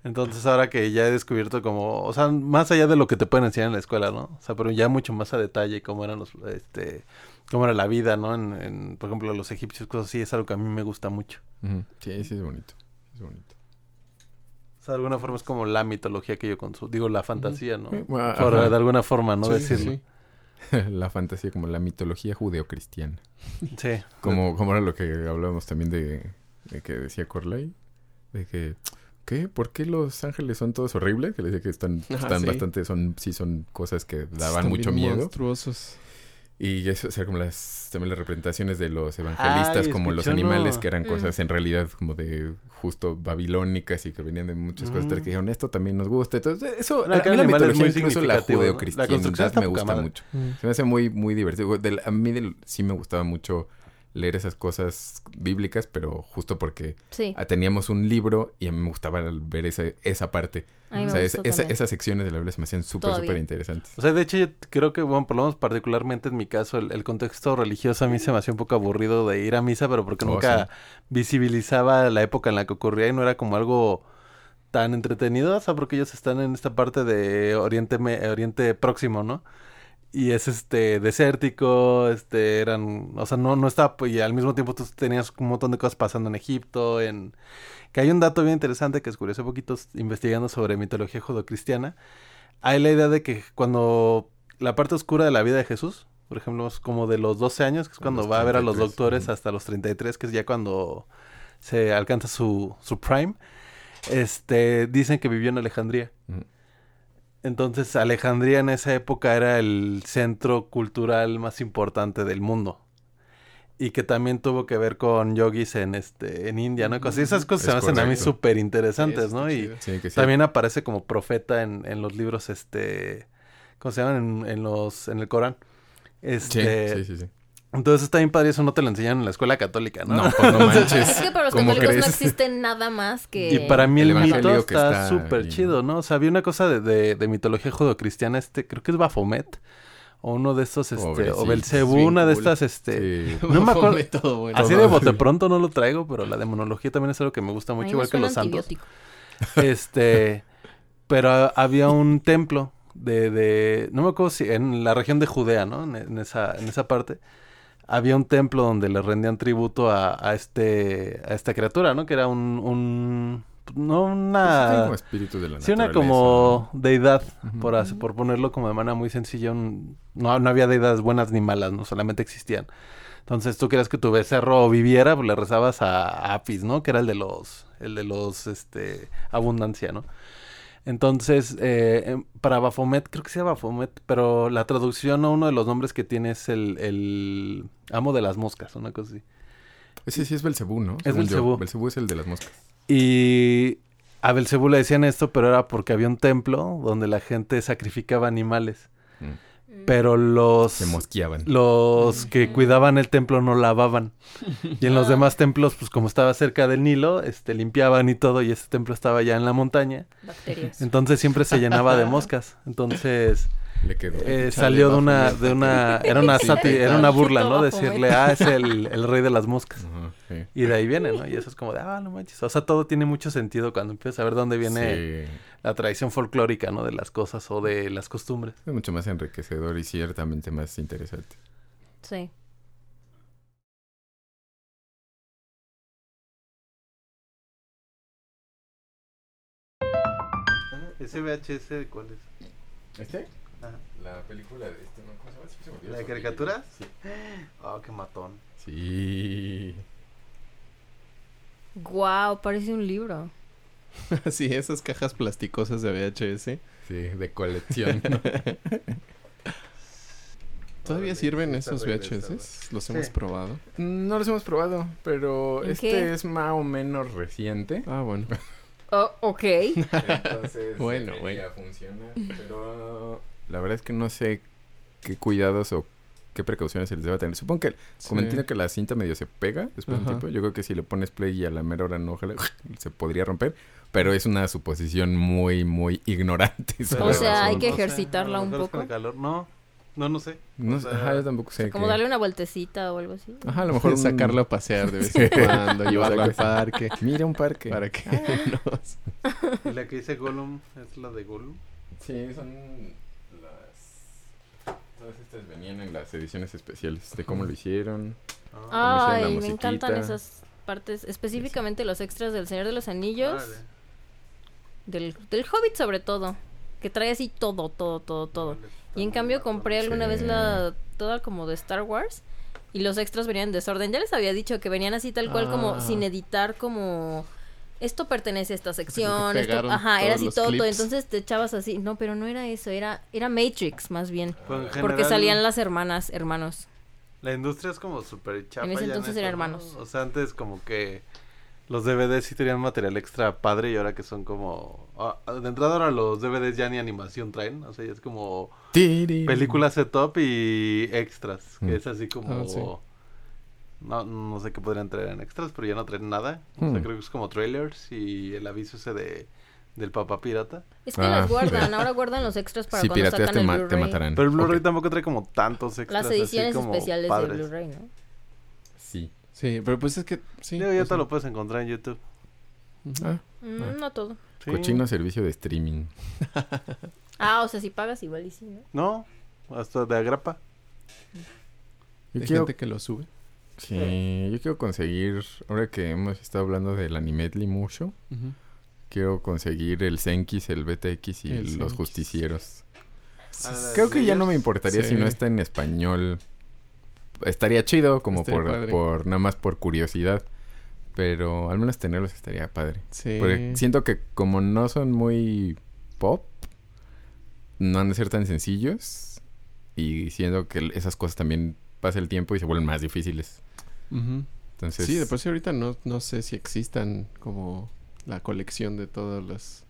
Entonces ahora que ya he descubierto como, o sea, más allá de lo que te pueden enseñar en la escuela, ¿no? O sea, pero ya mucho más a detalle cómo eran los, este, cómo era la vida, ¿no? En, en, por ejemplo, los egipcios, cosas así, es algo que a mí me gusta mucho. Sí, sí, es bonito. Es bonito. O sea, de alguna forma es como la mitología que yo consumo, digo, la fantasía, ¿no? Ajá. de alguna forma, ¿no? Sí, Decirlo. sí. la fantasía como la mitología judeocristiana. Sí. Como, como era lo que hablábamos también de, de que decía Corley. De que, ¿qué? ¿Por qué los ángeles son todos horribles? Que le decía que están, Ajá, están sí. bastante, son, sí son cosas que daban Están mucho bien miedo. monstruosos. Y eso, o sea, como las, también las representaciones de los evangelistas, Ay, como los animales, que eran Mm. cosas en realidad como de justo babilónicas y que venían de muchas cosas Mm. que dijeron, esto también nos gusta. Entonces, eso, Bueno, a acá mí la es mitología, muy incluso la. La está me gusta madre. mucho. Se me hace muy, muy divertido. Del- a mí del- sí me gustaba mucho leer esas cosas bíblicas, pero justo porque Sí, teníamos un libro y a mí me gustaba ver esa, esa parte. O sea, es- esa- esas secciones de la Biblia se me hacían súper, súper interesantes. O sea, de hecho, yo creo que, bueno, por lo menos particularmente en mi caso, el, el contexto religioso a mí se me hacía un poco aburrido de ir a misa, pero porque Oh, nunca visibilizaba la época en la que ocurría y no era como algo tan entretenido, o sea, porque ellos están en esta parte de Oriente, Me- Oriente Próximo, ¿no? Y es este desértico, este eran, o sea, no no estaba y al mismo tiempo tú tenías un montón de cosas pasando en Egipto, en que hay un dato bien interesante que descubrí hace poquito investigando sobre mitología judocristiana. Hay la idea de que cuando la parte oscura de la vida de Jesús, por ejemplo, es como de los 12 años, que es cuando va a ver a los 33, doctores hasta los 33, que es ya cuando se alcanza su, su prime, este, dicen que vivió en Alejandría. Entonces, Alejandría en esa época era el centro cultural más importante del mundo. Y que también tuvo que ver con yogis en este en India, ¿no? Cosas, esas cosas Es se me hacen a mí súper interesantes, Sí, ¿no? Y. Sí, que sí. también aparece como profeta en, en los libros, este, ¿cómo se llaman? En, en los, en el Corán. Sí, Este, sí, sí, sí. Entonces está bien padre, eso no te lo enseñan en la escuela católica, ¿no? No, pues no manches. Es que para los ¿Cómo católicos no crees? existe nada más que... Y para mí el, El mito está súper chido, ¿no? O sea, había una cosa de, de, de mitología judocristiana, este, creo que es Baphomet, o uno de estos, este, o Belcebú, una de cool. estas, este... Sí. No me acuerdo- todo bueno. Así de bote pronto no lo traigo, pero la demonología también es algo que me gusta mucho, igual que los santos. Este, pero había un templo de, de, no me acuerdo si en la región de Judea, ¿no? En, en esa, en esa parte, había un templo donde le rendían tributo a, a este a esta criatura, ¿no? Que era un, un no Pues una como espíritu de la sí una como deidad por así- por ponerlo como de manera muy sencilla, un- no no había deidades buenas ni malas, no solamente existían. Entonces tú querías que tu becerro viviera, pues le rezabas a Apis, ¿no? Que era el de los el de los este abundancia, ¿no? Entonces, eh, em, para Baphomet, creo que sea Baphomet, pero la traducción o uno de los nombres que tiene es el, el amo de las moscas, una cosa así. Ese sí es Belcebú, ¿no? Es. Belcebú. Belcebú es el de las moscas. Y a Belcebú le decían esto, pero era porque había un templo donde la gente sacrificaba animales. Mm. Pero los, Se mosqueaban. los que cuidaban el templo no lavaban. Y en los demás templos, pues como estaba cerca del Nilo, este, limpiaban y todo, y este templo estaba ya en la montaña. Bacterias. Entonces siempre se llenaba de moscas. Entonces Le quedó. eh, salió de una, de una, era una sátira, era una burla, ¿no? Decirle, ah, es el, el rey de las moscas. Ajá, sí. Y de ahí viene, ¿no? Y eso es como de, ah, no manches. O sea, todo tiene mucho sentido cuando empiezas a ver dónde viene Sí. la tradición folclórica, ¿no? De las cosas o de las costumbres. Es mucho más enriquecedor y ciertamente más interesante. Sí. ¿Ese VHS cuál es? ¿Este? Ajá. La película de este, ¿no? ¿Cómo se llama? Sí, se me olvidó ¿La de caricaturas? apellido. Oh, qué matón. Sí. Guau, parece un libro. sí, esas cajas plasticosas de VHS. Sí, de colección. ¿no? ¿Todavía sirven sí esos. VHS? ¿Los Sí. hemos probado? no los hemos probado, pero ¿En este qué? es más o menos reciente. Ah, bueno. Oh, ok. Entonces, Bueno, funcionar. Pero la verdad es que no sé qué cuidados o qué precauciones se les debe tener. Supongo que, como Sí. entiendo que la cinta medio se pega después de un tiempo, yo creo que si le pones play y a la mera hora no jala, se podría romper. Pero es una suposición muy, muy ignorante. O sea, hay que ejercitarla un poco. con el calor. No, no, no sé. No O sé, sea, ajá, yo tampoco sé. Como darle una vueltecita o algo así. Ajá, a lo mejor un- sacarlo a pasear de vez en cuando, llevarlo al parque. Mira un parque. Para que nos... Y la que dice Gollum es la de Gollum. Sí, son las... Todas estas venían en las ediciones especiales de cómo lo hicieron. Ah, Ay, me encantan esas partes. Específicamente los extras del Señor de los Anillos. Del, del Hobbit sobre todo. Que trae así todo, todo, todo, todo. Y en cambio compré alguna Sí. vez la toda como de Star Wars y los extras venían en desorden. Ya les había dicho que venían así tal cual como Ah. sin editar como esto pertenece a esta sección, esto, ajá, era así todo, todo. Entonces te echabas así, no, pero no era eso, era era Matrix más bien, en porque salían las hermanas, hermanos. La industria es como súper chapa. En ese entonces eran ¿no? hermanos. O sea, antes como que los DVDs sí tenían material extra padre y ahora que son como... ah, de entrada ahora los DVDs ya ni animación traen. O sea, ya es como Tiri. película setup y extras. Que Mm. es así como... Ah, sí. No, no sé qué podrían traer en extras, pero ya no traen nada. O sea, Mm. creo que es como trailers y el aviso ese de del papá pirata. Es que Ah, las guardan, ahora guardan los extras para Si cuando sacan te, el Blu-ray. matarán. Pero el Blu-ray tampoco trae como tantos extras. Las así ediciones como especiales padres. del Blu-ray, ¿no? Sí. Pero pues es que... Sí, Digo, ya o te lo puedes encontrar en YouTube. Ah, Mm, Ah. no todo. Sí. cochino servicio de streaming. Ah, o sea, si pagas igual y sí, ¿no? No, hasta de agrapa. Yo quiero, gente que lo sube. sí, yo quiero conseguir, ahora que hemos estado hablando del Animetli mucho, quiero conseguir el Senkis, el BTX y El los Senkis. justicieros. Ah, Creo que ya no me importaría si no está en español. Estaría chido, como Estaría por, padre. por nada más por curiosidad. Pero al menos tenerlos estaría padre. Sí. Porque siento que como no son muy pop, no han de ser tan sencillos. Y siento que esas cosas también pasa el tiempo y se vuelven más difíciles. Entonces, Sí, de por sí ahorita no, no sé si existan como la colección de todas las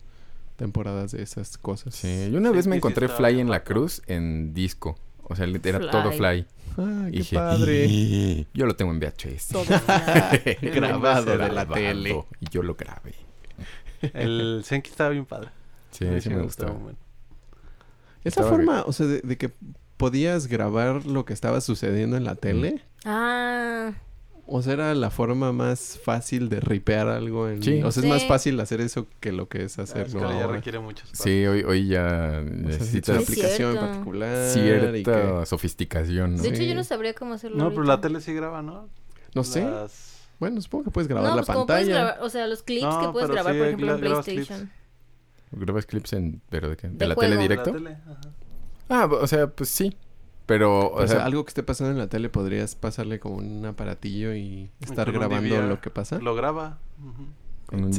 temporadas de esas cosas. sí. Yo una Sí, vez me encontré Fly en la cruz en disco. O sea, era Fly. todo Fly. Ah, Y qué dije, padre. Yo lo tengo en VHS. Todo. Grabado de la tele. Y yo lo grabé. El Senki estaba bien padre. Sí, sí me gustaba gustaba. un buen. Esa Estaba forma, o sea, de, de que podías grabar lo que estaba sucediendo en la tele. Ah, O sea, era la forma más fácil de ripear algo en... Sí. O sea, Sí. es más fácil hacer eso que lo que es Ah, es hacerlo que ya requiere mucho espacio. Sí, hoy, hoy ya O sea, necesitas Es aplicación en particular y cierta que... sofisticación, ¿no? De hecho, Sí. yo no sabría cómo hacerlo. No, pero la tele sí graba, ¿no? No sé. Las- Bueno, supongo que puedes grabar no, la pues como pantalla. grabar, o sea, los clips No, que puedes grabar, sí, por ejemplo, en PlayStation. ¿Grabas clips en... ¿Pero de qué? ¿De, De la juego. tele la directo? tele, ajá. Ah, o sea, pues sí. Pero, o, O sea, sea, algo que esté pasando en la tele podrías pasarle como un aparatillo y estar grabando DVR. lo que pasa. Lo graba. ujú. con un.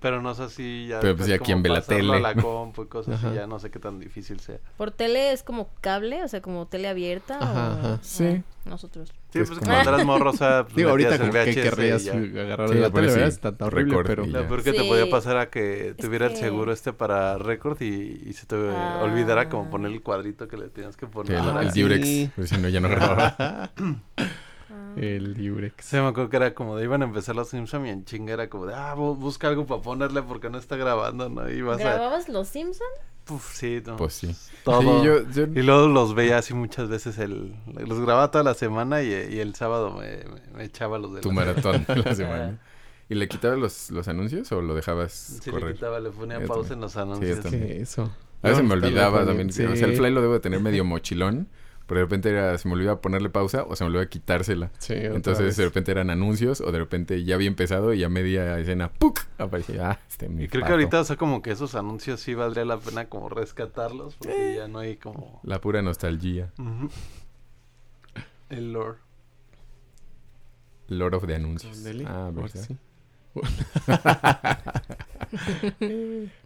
Pero no sé si ya... Pero pues ya quién como ve la tele. a la compu y cosas así, Ajá. ya no sé qué tan difícil sea. ¿Por tele es como cable? O sea, como tele abierta. Ajá, o- ajá. Sí. o nosotros. Sí, Es pues como- cuando eras morro, o sea, pues, Digo, ahorita como el que querrías agarrar Sí, la por tele, sí. Está tan horrible, Record pero... y Lo ya. peor que te Sí. podía pasar era que Es tuviera el que- seguro este para récord y, y se te Ah. olvidara como poner el cuadrito que le tenías que Sí, poner. el, Ah, el sí. Durex. Pues si no, ya no grababa. El Durex. Se me acuerdo que era como de iban a empezar los Simpsons y en chinga era como de ah, bu- busca algo para ponerle porque no está grabando, ¿no? Y vas a. ¿Grababas Los Simpsons? Puf, sí, no, Pues sí. Todo. Sí, yo, yo- Y luego los veía así muchas veces. El, los grababa toda la semana y, y el sábado me, me- me echaba los de tu la- maratón de la semana. ¿Y le quitabas los, los anuncios o lo dejabas Sí, le correr? quitaba, le ponía Yo pausa también. en los yo anuncios. también. ¿Qué eso? A veces me olvidaba también. O sea, el sí. fly lo debo de tener medio mochilón. Pero de repente era, se me olvidaba ponerle pausa o se me olvidaba quitársela. Sí, Entonces vez. de repente eran anuncios o de repente ya había empezado y a media escena ¡puc! aparecía. Ah, este mi Y creo que ahorita, o sea, como que esos anuncios sí valdría la pena como rescatarlos porque ya no hay como... La pura nostalgia. El lore. Lord of the anuncios. Ah, ¿verdad? sí.